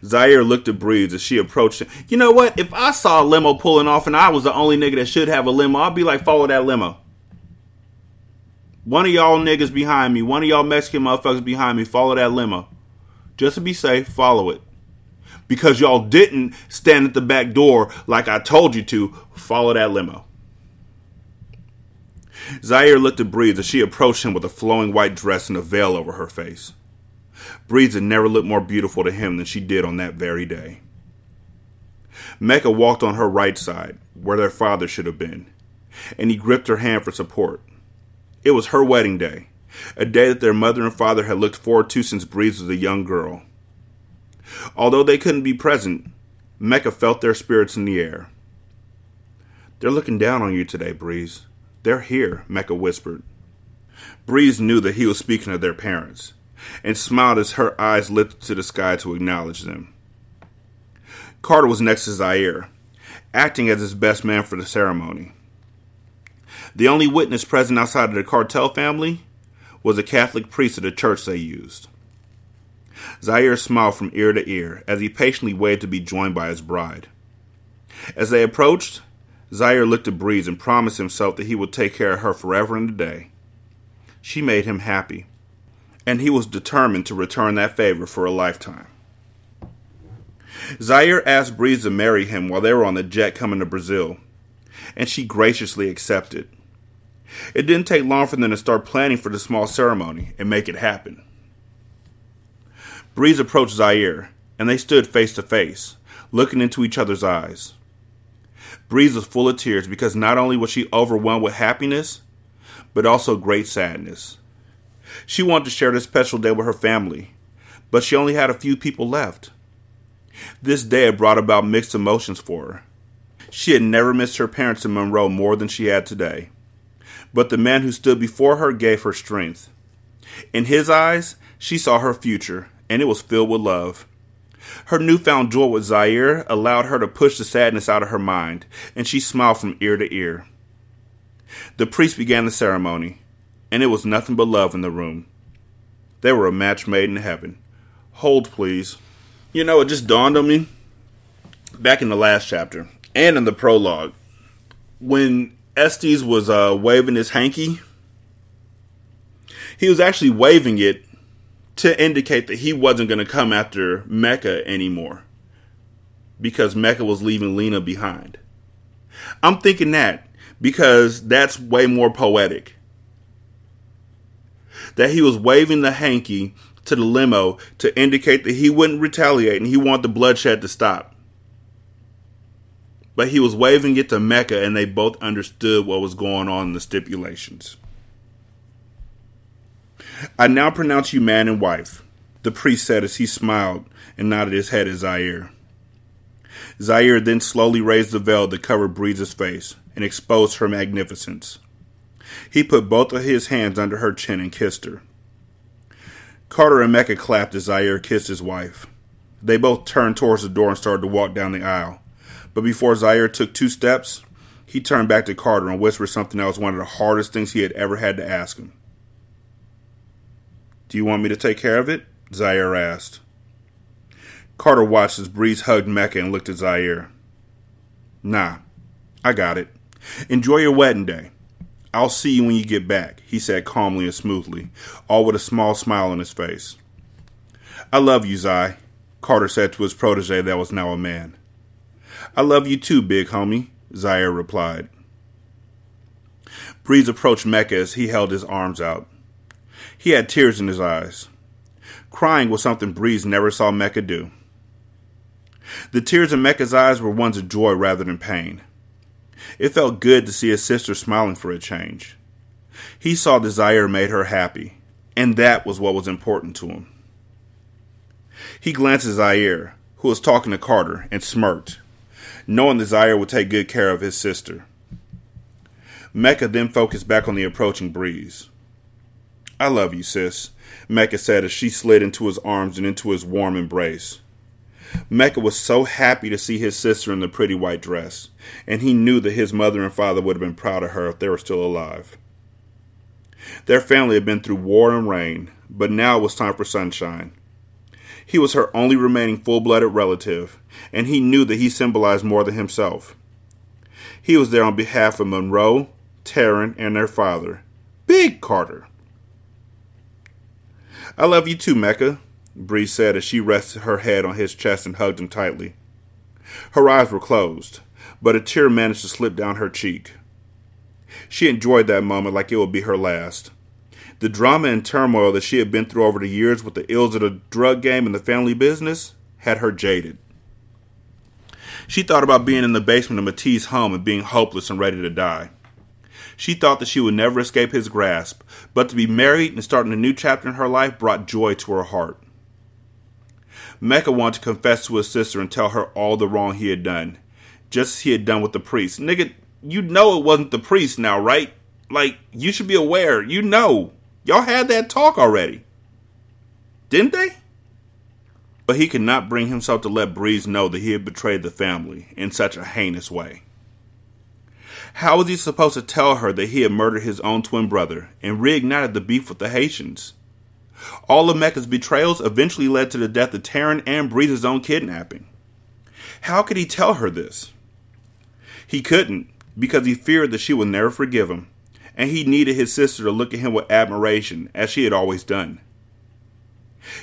S1: Zaire looked at Breeze as she approached him. You know what? If I saw a limo pulling off and I was the only nigga that should have a limo, I'd be like, follow that limo. One of y'all niggas behind me, one of y'all Mexican motherfuckers behind me, follow that limo. Just to be safe, follow it. Because y'all didn't stand at the back door like I told you to, follow that limo. Zaire looked at Breeze as she approached him with a flowing white dress and a veil over her face. Breeze had never looked more beautiful to him than she did on that very day. Mecca walked on her right side, where their father should have been, and he gripped her hand for support. It was her wedding day, a day that their mother and father had looked forward to since Breeze was a young girl. Although they couldn't be present, Mecca felt their spirits in the air. They're looking down on you today, Breeze. They're here, Mecca whispered. Breeze knew that he was speaking of their parents, and smiled as her eyes lifted to the sky to acknowledge them. Carter was next to Zaire, acting as his best man for the ceremony. The only witness present outside of the cartel family was a Catholic priest of the church they used. Zaire smiled from ear to ear as he patiently waited to be joined by his bride. As they approached, Zaire looked at Breeze and promised himself that he would take care of her forever and a day. She made him happy, and he was determined to return that favor for a lifetime. Zaire asked Breeze to marry him while they were on the jet coming to Brazil, and she graciously accepted. It didn't take long for them to start planning for the small ceremony and make it happen. Breeze approached Zaire, and they stood face to face, looking into each other's eyes. Breeze was full of tears because not only was she overwhelmed with happiness, but also great sadness. She wanted to share this special day with her family, but she only had a few people left. This day had brought about mixed emotions for her. She had never missed her parents in Monroe more than she had today. But the man who stood before her gave her strength. In his eyes, she saw her future, and it was filled with love. Her newfound joy with Zaire allowed her to push the sadness out of her mind, and she smiled from ear to ear. The priest began the ceremony, and it was nothing but love in the room. They were a match made in heaven. Hold, please. You know, it just dawned on me back in the last chapter and in the prologue when Estes was uh, waving his hanky. He was actually waving it to indicate that he wasn't going to come after Mecca anymore because Mecca was leaving Lena behind. I'm thinking that because that's way more poetic. That he was waving the hanky to the limo to indicate that he wouldn't retaliate and he wanted the bloodshed to stop. But he was waving it to Mecca and they both understood what was going on in the stipulations. I now pronounce you man and wife, the priest said as he smiled and nodded his head at Zaire. Zaire then slowly raised the veil that covered Breeze's face and exposed her magnificence. He put both of his hands under her chin and kissed her. Carter and Mecca clapped as Zaire kissed his wife. They both turned towards the door and started to walk down the aisle. But before Zaire took two steps, He turned back to Carter and whispered something that was one of the hardest things he had ever had to ask him. Do you want me to take care of it? Zaire asked. Carter watched as Breeze hugged Mecca and looked at Zaire. Nah, I got it. Enjoy your wedding day. I'll see you when you get back, he said calmly and smoothly, all with a small smile on his face. I love you, Zai, Carter said to his protege that was now a man. I love you too, big homie, Zaire replied. Breeze approached Mecca as he held his arms out. He had tears in his eyes. Crying was something Breeze never saw Mecca do. The tears in Mecca's eyes were ones of joy rather than pain. It felt good to see his sister smiling for a change. He saw Zaire made her happy, and that was what was important to him. He glanced at Zaire, who was talking to Carter, and smirked, knowing Zaire would take good care of his sister. Mecca then focused back on the approaching breeze. I love you, sis, Mecca said as she slid into his arms and into his warm embrace. Mecca was so happy to see his sister in the pretty white dress, and he knew that his mother and father would have been proud of her if they were still alive. Their family had been through war and rain, but now it was time for sunshine. He was her only remaining full blooded relative, and he knew that he symbolized more than himself. He was there on behalf of Monroe, Taryn, and their father, Big Carter. I love you too, Mecca, Bree said as she rested her head on his chest and hugged him tightly. Her eyes were closed, but a tear managed to slip down her cheek. She enjoyed that moment like it would be her last. The drama and turmoil that she had been through over the years with the ills of the drug game and the family business had her jaded. She thought about being in the basement of Matisse' home and being hopeless and ready to die. She thought that she would never escape his grasp, but to be married and starting a new chapter in her life brought joy to her heart. Mecca wanted to confess to his sister and tell her all the wrong he had done, just as he had done with the priest. Nigga, you know it wasn't the priest now, right? Like, you should be aware. You know. Y'all had that talk already. Didn't they? But he could not bring himself to let Breeze know that he had betrayed the family in such a heinous way. How was he supposed to tell her that he had murdered his own twin brother and reignited the beef with the Haitians? All of Mecca's betrayals eventually led to the death of Taryn and Breeze's own kidnapping. How could he tell her this? He couldn't, because he feared that she would never forgive him, and he needed his sister to look at him with admiration, as she had always done.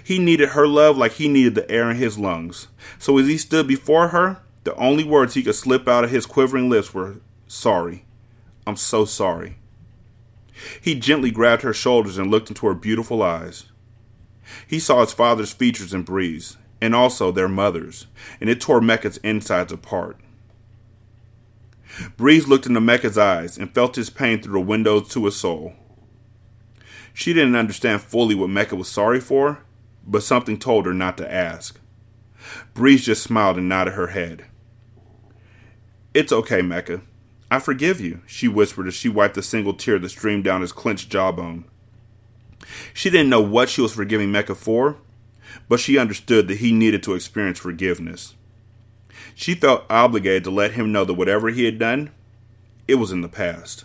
S1: He needed her love like he needed the air in his lungs. So as he stood before her, the only words he could slip out of his quivering lips were, Sorry. I'm so sorry. He gently grabbed her shoulders and looked into her beautiful eyes. He saw his father's features in Breeze, and also their mother's, and it tore Mecca's insides apart. Breeze looked into Mecca's eyes and felt his pain through the windows to his soul. She didn't understand fully what Mecca was sorry for, but something told her not to ask. Breeze just smiled and nodded her head. It's okay, Mecca. I forgive you, she whispered as she wiped a single tear that streamed down his clenched jawbone. She didn't know what she was forgiving Mecca for, but she understood that he needed to experience forgiveness. She felt obligated to let him know that whatever he had done, it was in the past.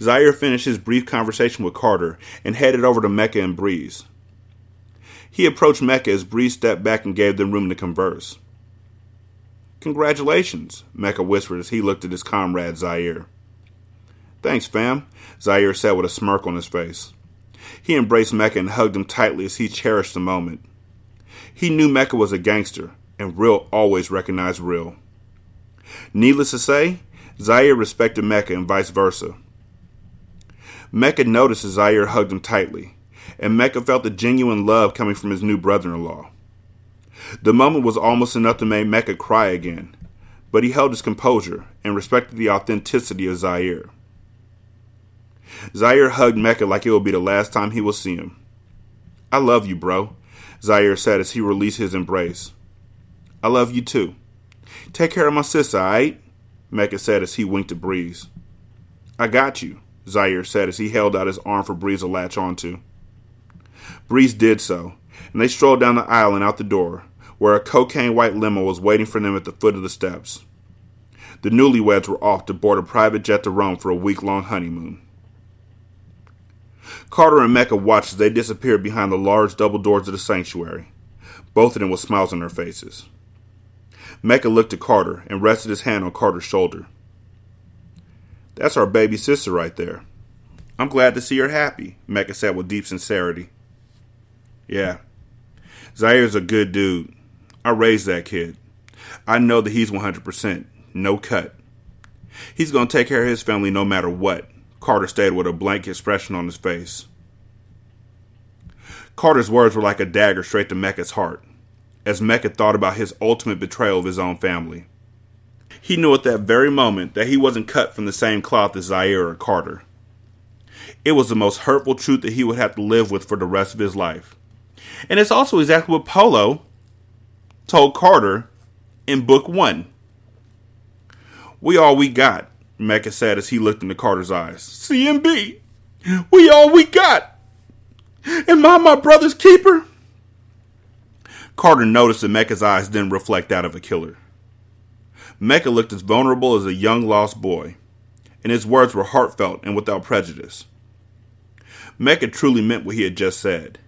S1: Zaire finished his brief conversation with Carter and headed over to Mecca and Breeze. He approached Mecca as Breeze stepped back and gave them room to converse. Congratulations, Mecca whispered as he looked at his comrade Zaire. Thanks, fam, Zaire said with a smirk on his face. He embraced Mecca and hugged him tightly as he cherished the moment. He knew Mecca was a gangster, and real always recognized real. Needless to say, Zaire respected Mecca and vice versa. Mecca noticed as Zaire hugged him tightly, and Mecca felt the genuine love coming from his new brother in law. The moment was almost enough to make Mecca cry again, but he held his composure and respected the authenticity of Zaire. Zaire hugged Mecca like it would be the last time he would see him. I love you, bro, Zaire said as he released his embrace. I love you too. Take care of my sister, alright? Mecca said as he winked at Breeze. I got you, Zaire said as he held out his arm for Breeze to latch onto. Breeze did so, and they strolled down the aisle and out the door, where a cocaine white limo was waiting for them at the foot of the steps. The newlyweds were off to board a private jet to Rome for a week long honeymoon. Carter and Mecca watched as they disappeared behind the large double doors of the sanctuary, both of them with smiles on their faces. Mecca looked at Carter and rested his hand on Carter's shoulder. That's our baby sister right there. I'm glad to see her happy, Mecca said with deep sincerity. Yeah, Zaire's a good dude. I raised that kid. I know that he's 100%, no cut. He's going to take care of his family no matter what, Carter stated with a blank expression on his face. Carter's words were like a dagger straight to Mecca's heart, as Mecca thought about his ultimate betrayal of his own family. He knew at that very moment that he wasn't cut from the same cloth as Zaire or Carter. It was the most hurtful truth that he would have to live with for the rest of his life. And it's also exactly what Polo told Carter in book one. We all we got, Mecca said as he looked into Carter's eyes. CMB, we all we got. Am I my brother's keeper? Carter noticed that Mecca's eyes didn't reflect that of a killer. Mecca looked as vulnerable as a young lost boy, and his words were heartfelt and without prejudice. Mecca truly meant what he had just said.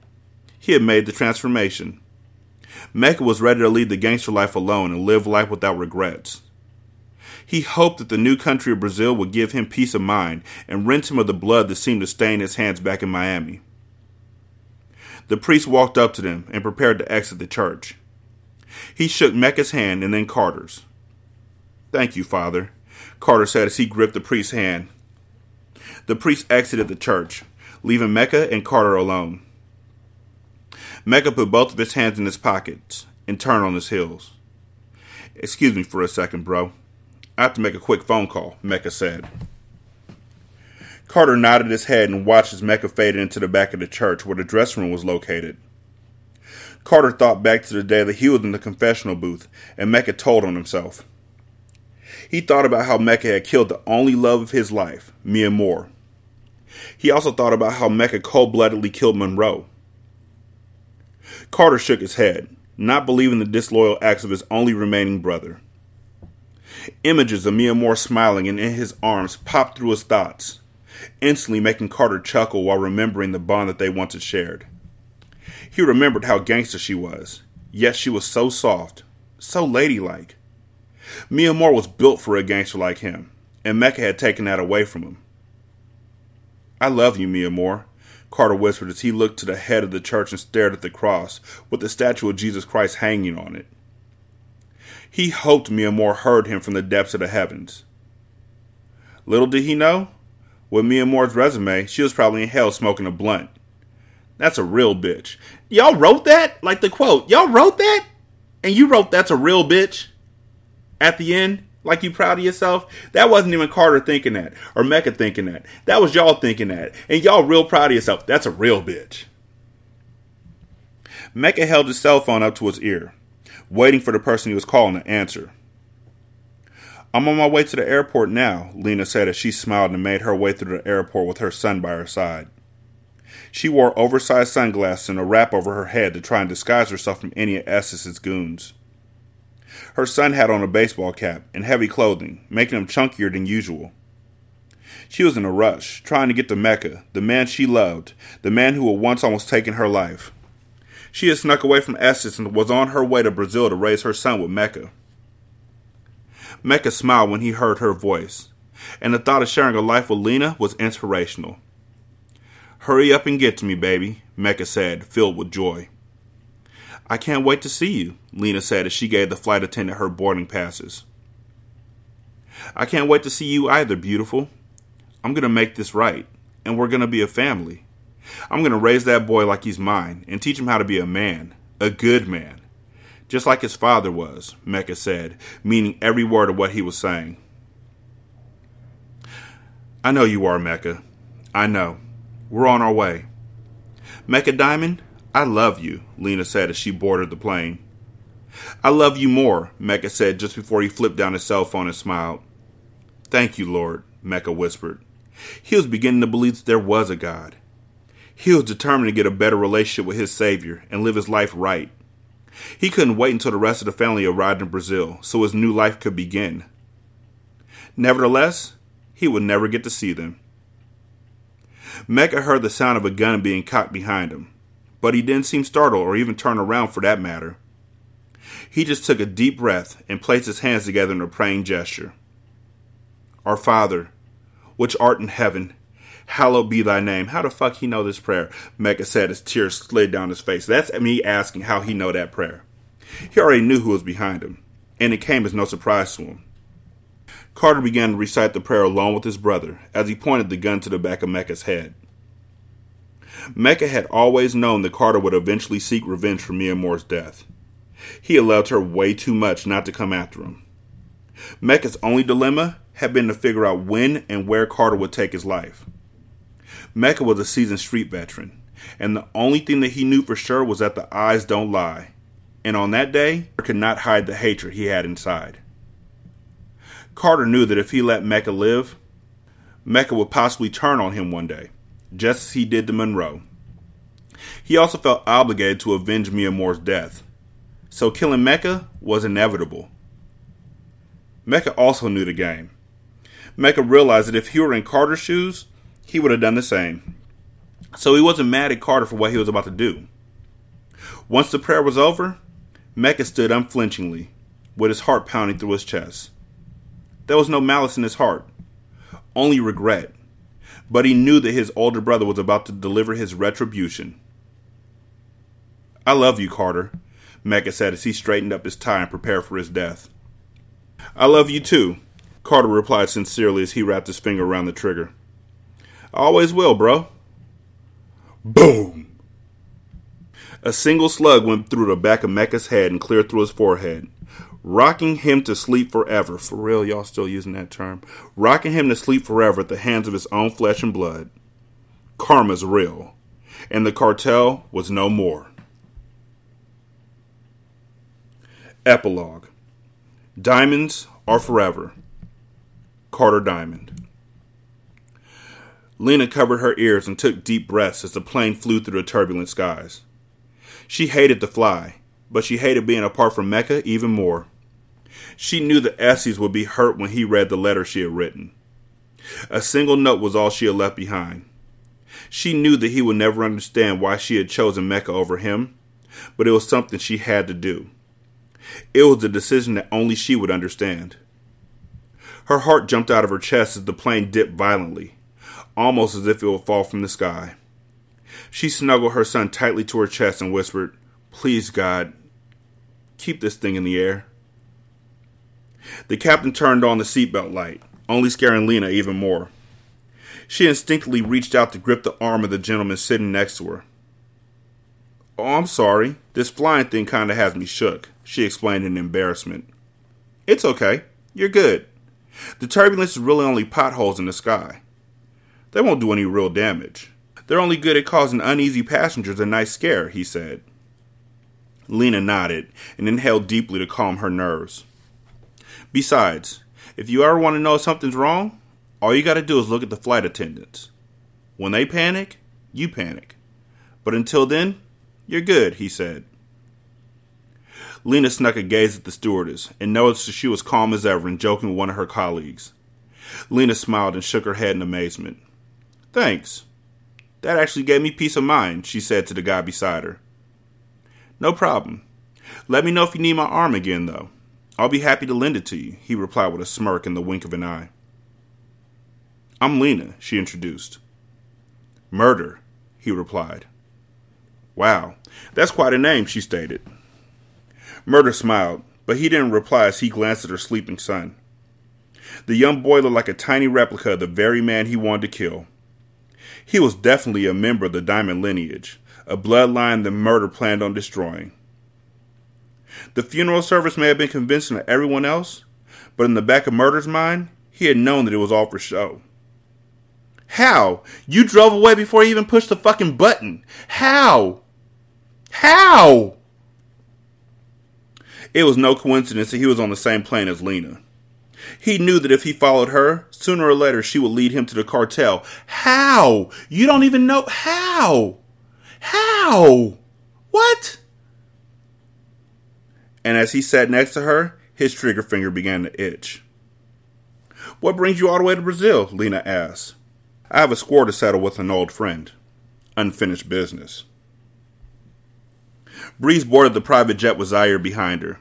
S1: He had made the transformation. Mecca was ready to lead the gangster life alone and live life without regrets. He hoped that the new country of Brazil would give him peace of mind and rinse him of the blood that seemed to stain his hands back in Miami. The priest walked up to them and prepared to exit the church. He shook Mecca's hand and then Carter's. Thank you, Father, Carter said as he gripped the priest's hand. The priest exited the church, leaving Mecca and Carter alone. Mecca put both of his hands in his pockets and turned on his heels. Excuse me for a second, bro. I have to make a quick phone call, Mecca said. Carter nodded his head and watched as Mecca faded into the back of the church where the dressing room was located. Carter thought back to the day that he was in the confessional booth and Mecca told on himself. He thought about how Mecca had killed the only love of his life, Miamor. He also thought about how Mecca cold bloodedly killed Monroe. Carter shook his head, not believing the disloyal acts of his only remaining brother. Images of Miamor smiling and in his arms popped through his thoughts, instantly making Carter chuckle while remembering the bond that they once had shared. He remembered how gangster she was, yet she was so soft, so ladylike. Miamor was built for a gangster like him, and Mecca had taken that away from him. I love you, Miamor, Carter whispered as he looked to the head of the church and stared at the cross with the statue of Jesus Christ hanging on it. He hoped Miamor heard him from the depths of the heavens. Little did he know, with Miamor's resume, she was probably in hell smoking a blunt. That's a real bitch. Y'all wrote that? Like the quote, y'all wrote that? And you wrote that's a real bitch? At the end? Like you proud of yourself? That wasn't even Carter thinking that or Mecca thinking that. That was y'all thinking that. And y'all real proud of yourself. That's a real bitch. Mecca held his cell phone up to his ear, waiting for the person he was calling to answer. I'm on my way to the airport now, Lena said as she smiled and made her way through the airport with her son by her side. She wore oversized sunglasses and a wrap over her head to try and disguise herself from any of Estes's goons. Her son had on a baseball cap and heavy clothing, making him chunkier than usual. She was in a rush, trying to get to Mecca, the man she loved, the man who had once almost taken her life. She had snuck away from Estes and was on her way to Brazil to raise her son with Mecca. Mecca smiled when he heard her voice, and the thought of sharing a life with Lena was inspirational. Hurry up and get to me, baby, Mecca said, filled with joy. I can't wait to see you, Lena said as she gave the flight attendant her boarding passes. I can't wait to see you either, beautiful. I'm going to make this right, and we're going to be a family. I'm going to raise that boy like he's mine and teach him how to be a man, a good man. Just like his father was, Mecca said, meaning every word of what he was saying. I know you are, Mecca. I know. We're on our way. Mecca Diamond, I love you, Lena said as she boarded the plane. I love you more, Mecca said just before he flipped down his cell phone and smiled. Thank you, Lord, Mecca whispered. He was beginning to believe that there was a God. He was determined to get a better relationship with his Savior and live his life right. He couldn't wait until the rest of the family arrived in Brazil so his new life could begin. Nevertheless, he would never get to see them. Mecca heard the sound of a gun being cocked behind him, but he didn't seem startled or even turn around for that matter. He just took a deep breath and placed his hands together in a praying gesture. Our Father, which art in heaven, hallowed be thy name. How the fuck he know this prayer? Mecca said as tears slid down his face. That's me asking how he know that prayer. He already knew who was behind him, and it came as no surprise to him. Carter began to recite the prayer along with his brother as he pointed the gun to the back of Mecca's head. Mecca had always known that Carter would eventually seek revenge for Miamor's death. He had loved her way too much not to come after him. Mecca's only dilemma had been to figure out when and where Carter would take his life. Mecca was a seasoned street veteran, and the only thing that he knew for sure was that the eyes don't lie. And on that day, he could not hide the hatred he had inside. Carter knew that if he let Mecca live, Mecca would possibly turn on him one day, just as he did to Monroe. He also felt obligated to avenge Miamor's death, so killing Mecca was inevitable. Mecca also knew the game. Mecca realized that if he were in Carter's shoes, he would have done the same. So he wasn't mad at Carter for what he was about to do. Once the prayer was over, Mecca stood unflinchingly, with his heart pounding through his chest. There was no malice in his heart, only regret. But he knew that his older brother was about to deliver his retribution. I love you, Carter, Mecca said as he straightened up his tie and prepared for his death. I love you too, Carter replied sincerely as he wrapped his finger around the trigger. I always will, bro. Boom! A single slug went through the back of Mecca's head and cleared through his forehead rocking him to sleep forever. For real, y'all still using that term. Rocking him to sleep forever at the hands of his own flesh and blood. Karma's real, and the cartel was no more. Epilogue Diamonds are forever. Carter Diamond. Lena covered her ears and took deep breaths as the plane flew through the turbulent skies. She hated to fly, but she hated being apart from Mecca even more. She knew that Estes would be hurt when he read the letter she had written. A single note was all she had left behind. She knew that he would never understand why she had chosen Mecca over him, but it was something she had to do. It was a decision that only she would understand. Her heart jumped out of her chest as the plane dipped violently, almost as if it would fall from the sky. She snuggled her son tightly to her chest and whispered, Please, God, keep this thing in the air. The captain turned on the seatbelt light, only scaring Lena even more. She instinctively reached out to grip the arm of the gentleman sitting next to her. Oh, I'm sorry. This flying thing kind of has me shook, she explained in embarrassment. It's okay. You're good. The turbulence is really only potholes in the sky. They won't do any real damage. They're only good at causing uneasy passengers a nice scare, he said. Lena nodded and inhaled deeply to calm her nerves. Besides, if you ever want to know something's wrong, all you got to do is look at the flight attendants. When they panic, you panic. But until then, you're good, he said. Lena snuck a gaze at the stewardess and noticed that she was calm as ever and joking with one of her colleagues. Lena smiled and shook her head in amazement. Thanks. That actually gave me peace of mind, she said to the guy beside her. No problem. Let me know if you need my arm again, though. I'll be happy to lend it to you, he replied with a smirk and the wink of an eye. I'm Lena, she introduced. Murder, he replied. Wow, that's quite a name, she stated. Murder smiled, but he didn't reply as he glanced at her sleeping son. The young boy looked like a tiny replica of the very man he wanted to kill. He was definitely a member of the Diamond lineage, a bloodline that murder planned on destroying. The funeral service may have been convincing to everyone else, but in the back of Murder's mind, he had known that it was all for show. How? You drove away before he even pushed the fucking button. How? How? It was no coincidence that he was on the same plane as Lena. He knew that if he followed her, sooner or later she would lead him to the cartel. How? You don't even know how. How? What? And as he sat next to her, his trigger finger began to itch. What brings you all the way to Brazil? Lena asked. I have a score to settle with an old friend. Unfinished business. Breeze boarded the private jet with Zaire behind her.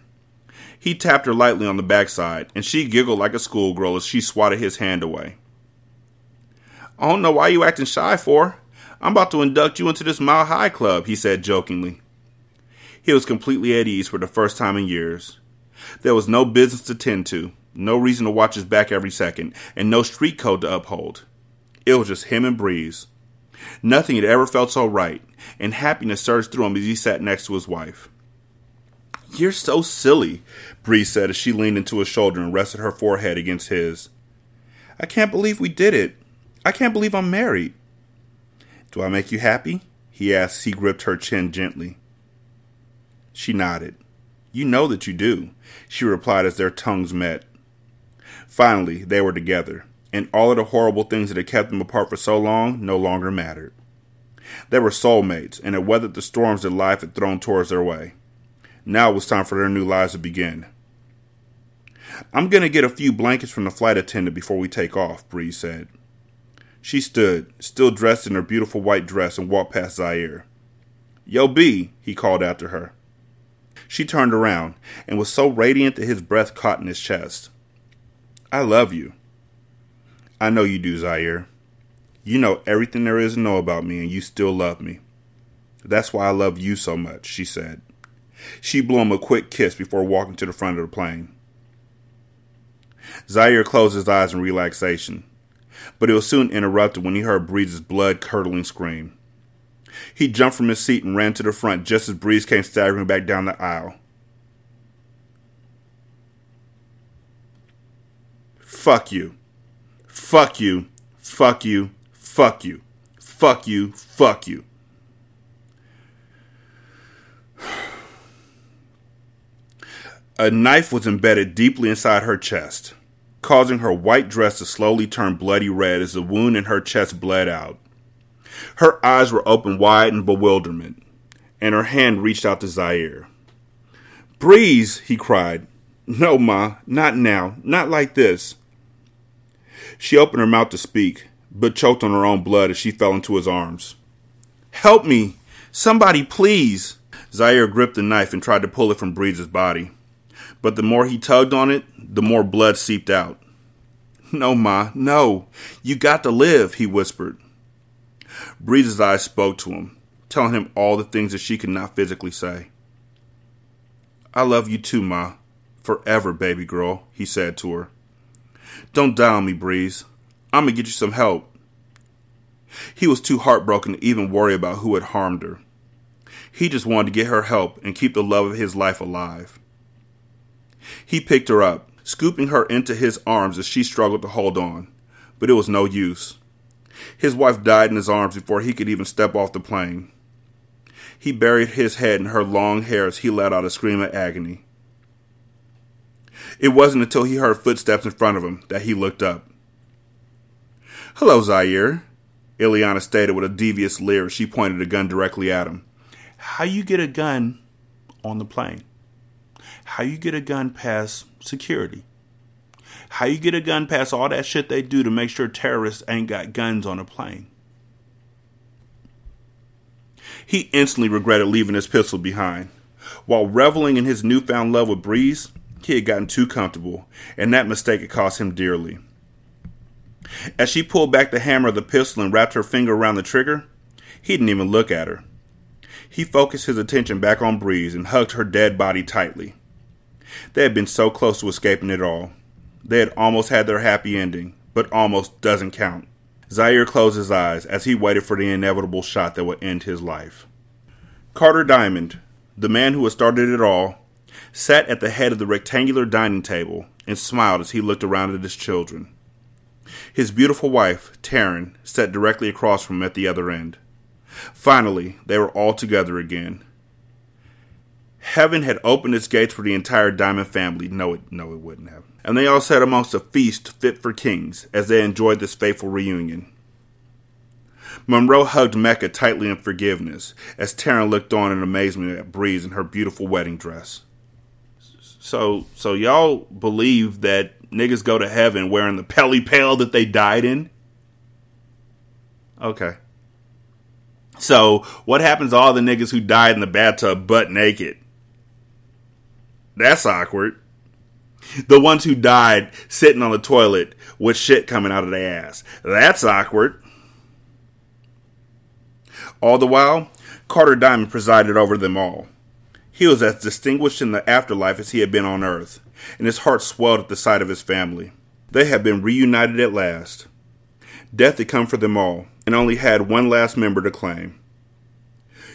S1: He tapped her lightly on the backside, and she giggled like a schoolgirl as she swatted his hand away. I don't know why you acting shy for. I'm about to induct you into this Mile High Club, he said jokingly. He was completely at ease for the first time in years. There was no business to tend to, no reason to watch his back every second, and no street code to uphold. It was just him and Breeze. Nothing had ever felt so right, and happiness surged through him as he sat next to his wife. You're so silly, Breeze said as she leaned into his shoulder and rested her forehead against his. I can't believe we did it. I can't believe I'm married. Do I make you happy? he asked as he gripped her chin gently. She nodded. You know that you do, she replied as their tongues met. Finally, they were together, and all of the horrible things that had kept them apart for so long no longer mattered. They were soulmates and had weathered the storms that life had thrown towards their way. Now it was time for their new lives to begin. I'm going to get a few blankets from the flight attendant before we take off, Breeze said. She stood, still dressed in her beautiful white dress, and walked past Zaire. Yo, B, he called after her. She turned around and was so radiant that his breath caught in his chest. I love you. I know you do, Zaire. You know everything there is to know about me, and you still love me. That's why I love you so much, she said. She blew him a quick kiss before walking to the front of the plane. Zaire closed his eyes in relaxation, but it was soon interrupted when he heard Breeze's blood curdling scream. He jumped from his seat and ran to the front just as Breeze came staggering back down the aisle. Fuck you. Fuck you. Fuck you. Fuck you. Fuck you. Fuck you. A knife was embedded deeply inside her chest, causing her white dress to slowly turn bloody red as the wound in her chest bled out. Her eyes were open wide in bewilderment, and her hand reached out to Zaire. Breeze, he cried. No, Ma, not now, not like this. She opened her mouth to speak, but choked on her own blood as she fell into his arms. Help me! Somebody, please! Zaire gripped the knife and tried to pull it from Breeze's body. But the more he tugged on it, the more blood seeped out. No, Ma, no. You got to live, he whispered. Breeze's eyes spoke to him, telling him all the things that she could not physically say. I love you too, Ma. Forever, baby girl, he said to her. Don't die on me, Breeze. I'm gonna get you some help. He was too heartbroken to even worry about who had harmed her. He just wanted to get her help and keep the love of his life alive. He picked her up, scooping her into his arms as she struggled to hold on, but it was no use. His wife died in his arms before he could even step off the plane. He buried his head in her long hair as he let out a scream of agony. It wasn't until he heard footsteps in front of him that he looked up. Hello, Zaire, Ileana stated with a devious leer as she pointed a gun directly at him. How you get a gun on the plane? How you get a gun past security? How you get a gun past all that shit they do to make sure terrorists ain't got guns on a plane? He instantly regretted leaving his pistol behind. While reveling in his newfound love with Breeze, he had gotten too comfortable, and that mistake had cost him dearly. As she pulled back the hammer of the pistol and wrapped her finger around the trigger, he didn't even look at her. He focused his attention back on Breeze and hugged her dead body tightly. They had been so close to escaping it all. They had almost had their happy ending, but almost doesn't count. Zaire closed his eyes as he waited for the inevitable shot that would end his life. Carter Diamond, the man who had started it all, sat at the head of the rectangular dining table and smiled as he looked around at his children. His beautiful wife, Taryn, sat directly across from him at the other end. Finally, they were all together again. Heaven had opened its gates for the entire Diamond family. No, it, no, it wouldn't have. And they all sat amongst a feast fit for kings as they enjoyed this fateful reunion. Monroe hugged Mecca tightly in forgiveness as Taryn looked on in amazement at Breeze in her beautiful wedding dress. So so y'all believe that niggas go to heaven wearing the pelly pail that they died in? Okay. So what happens to all the niggas who died in the bathtub butt naked? That's awkward. The ones who died sitting on the toilet with shit coming out of their ass. That's awkward. All the while, Carter Diamond presided over them all. He was as distinguished in the afterlife as he had been on earth, and his heart swelled at the sight of his family. They had been reunited at last. Death had come for them all, and only had one last member to claim.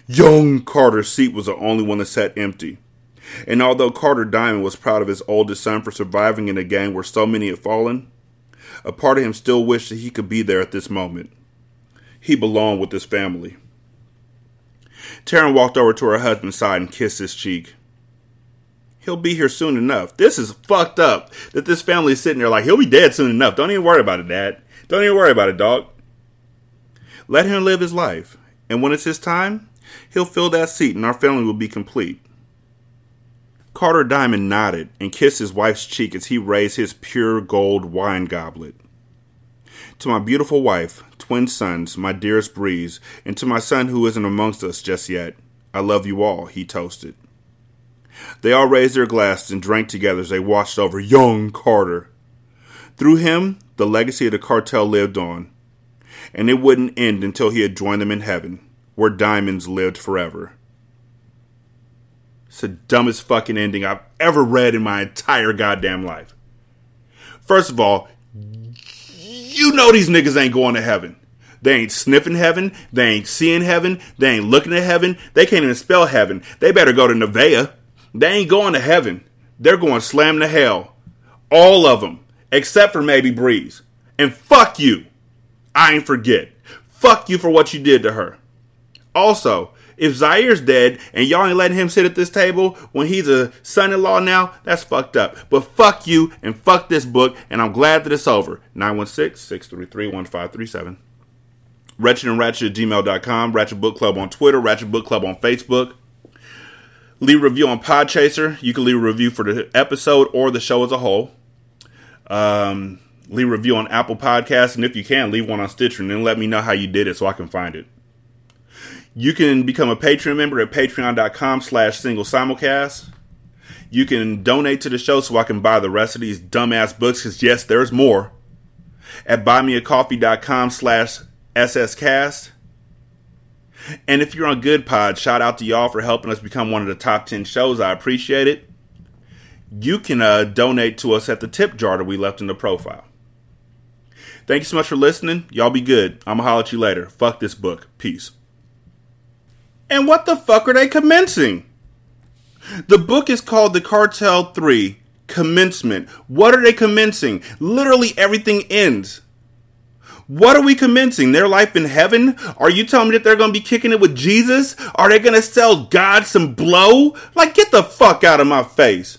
S1: Young Carter's seat was the only one that sat empty. And although Carter Diamond was proud of his oldest son for surviving in a gang where so many had fallen, a part of him still wished that he could be there at this moment. He belonged with his family. Taryn walked over to her husband's side and kissed his cheek. He'll be here soon enough. This is fucked up that this family is sitting there like, he'll be dead soon enough. Don't even worry about it, Dad. Don't even worry about it, dog. Let him live his life. And when it's his time, he'll fill that seat and our family will be complete. Carter Diamond nodded and kissed his wife's cheek as he raised his pure gold wine goblet. To my beautiful wife, twin sons, my dearest Breeze, and to my son who isn't amongst us just yet, I love you all, he toasted. They all raised their glasses and drank together as they watched over young Carter. Through him, the legacy of the cartel lived on, and it wouldn't end until he had joined them in heaven, where diamonds lived forever. It's the dumbest fucking ending I've ever read in my entire goddamn life. First of all, you know these niggas ain't going to heaven. They ain't sniffing heaven. They ain't seeing heaven. They ain't looking at heaven. They can't even spell heaven. They better go to Nevaeh. They ain't going to heaven. They're going slam to hell. All of them, except for maybe Breeze. And fuck you. I ain't forget. Fuck you for what you did to her. Also, if Zaire's dead and y'all ain't letting him sit at this table when he's a son in law now, that's fucked up. But fuck you and fuck this book, and I'm glad that it's over. 916 633 1537. Wretched and Ratchet at gmail.com, Ratchet Book Club on Twitter, Ratchet Book Club on Facebook. Leave a review on Podchaser. You can leave a review for the episode or the show as a whole. Um, leave a review on Apple Podcasts, and if you can, leave one on Stitcher, and then let me know how you did it so I can find it. You can become a Patreon member at patreon.com slash single simulcast. You can donate to the show so I can buy the rest of these dumbass books, because yes, there's more. At buymeacoffee.com slash sscast. And if you're on Good Pod, shout out to y'all for helping us become one of the top 10 shows. I appreciate it. You can uh, donate to us at the tip jar that we left in the profile. Thank you so much for listening. Y'all be good. I'm going to holler at you later. Fuck this book. Peace. And what the fuck are they commencing? The book is called The Cartel 3 Commencement. What are they commencing? Literally everything ends. What are we commencing? Their life in heaven? Are you telling me that they're going to be kicking it with Jesus? Are they going to sell God some blow? Like, get the fuck out of my face.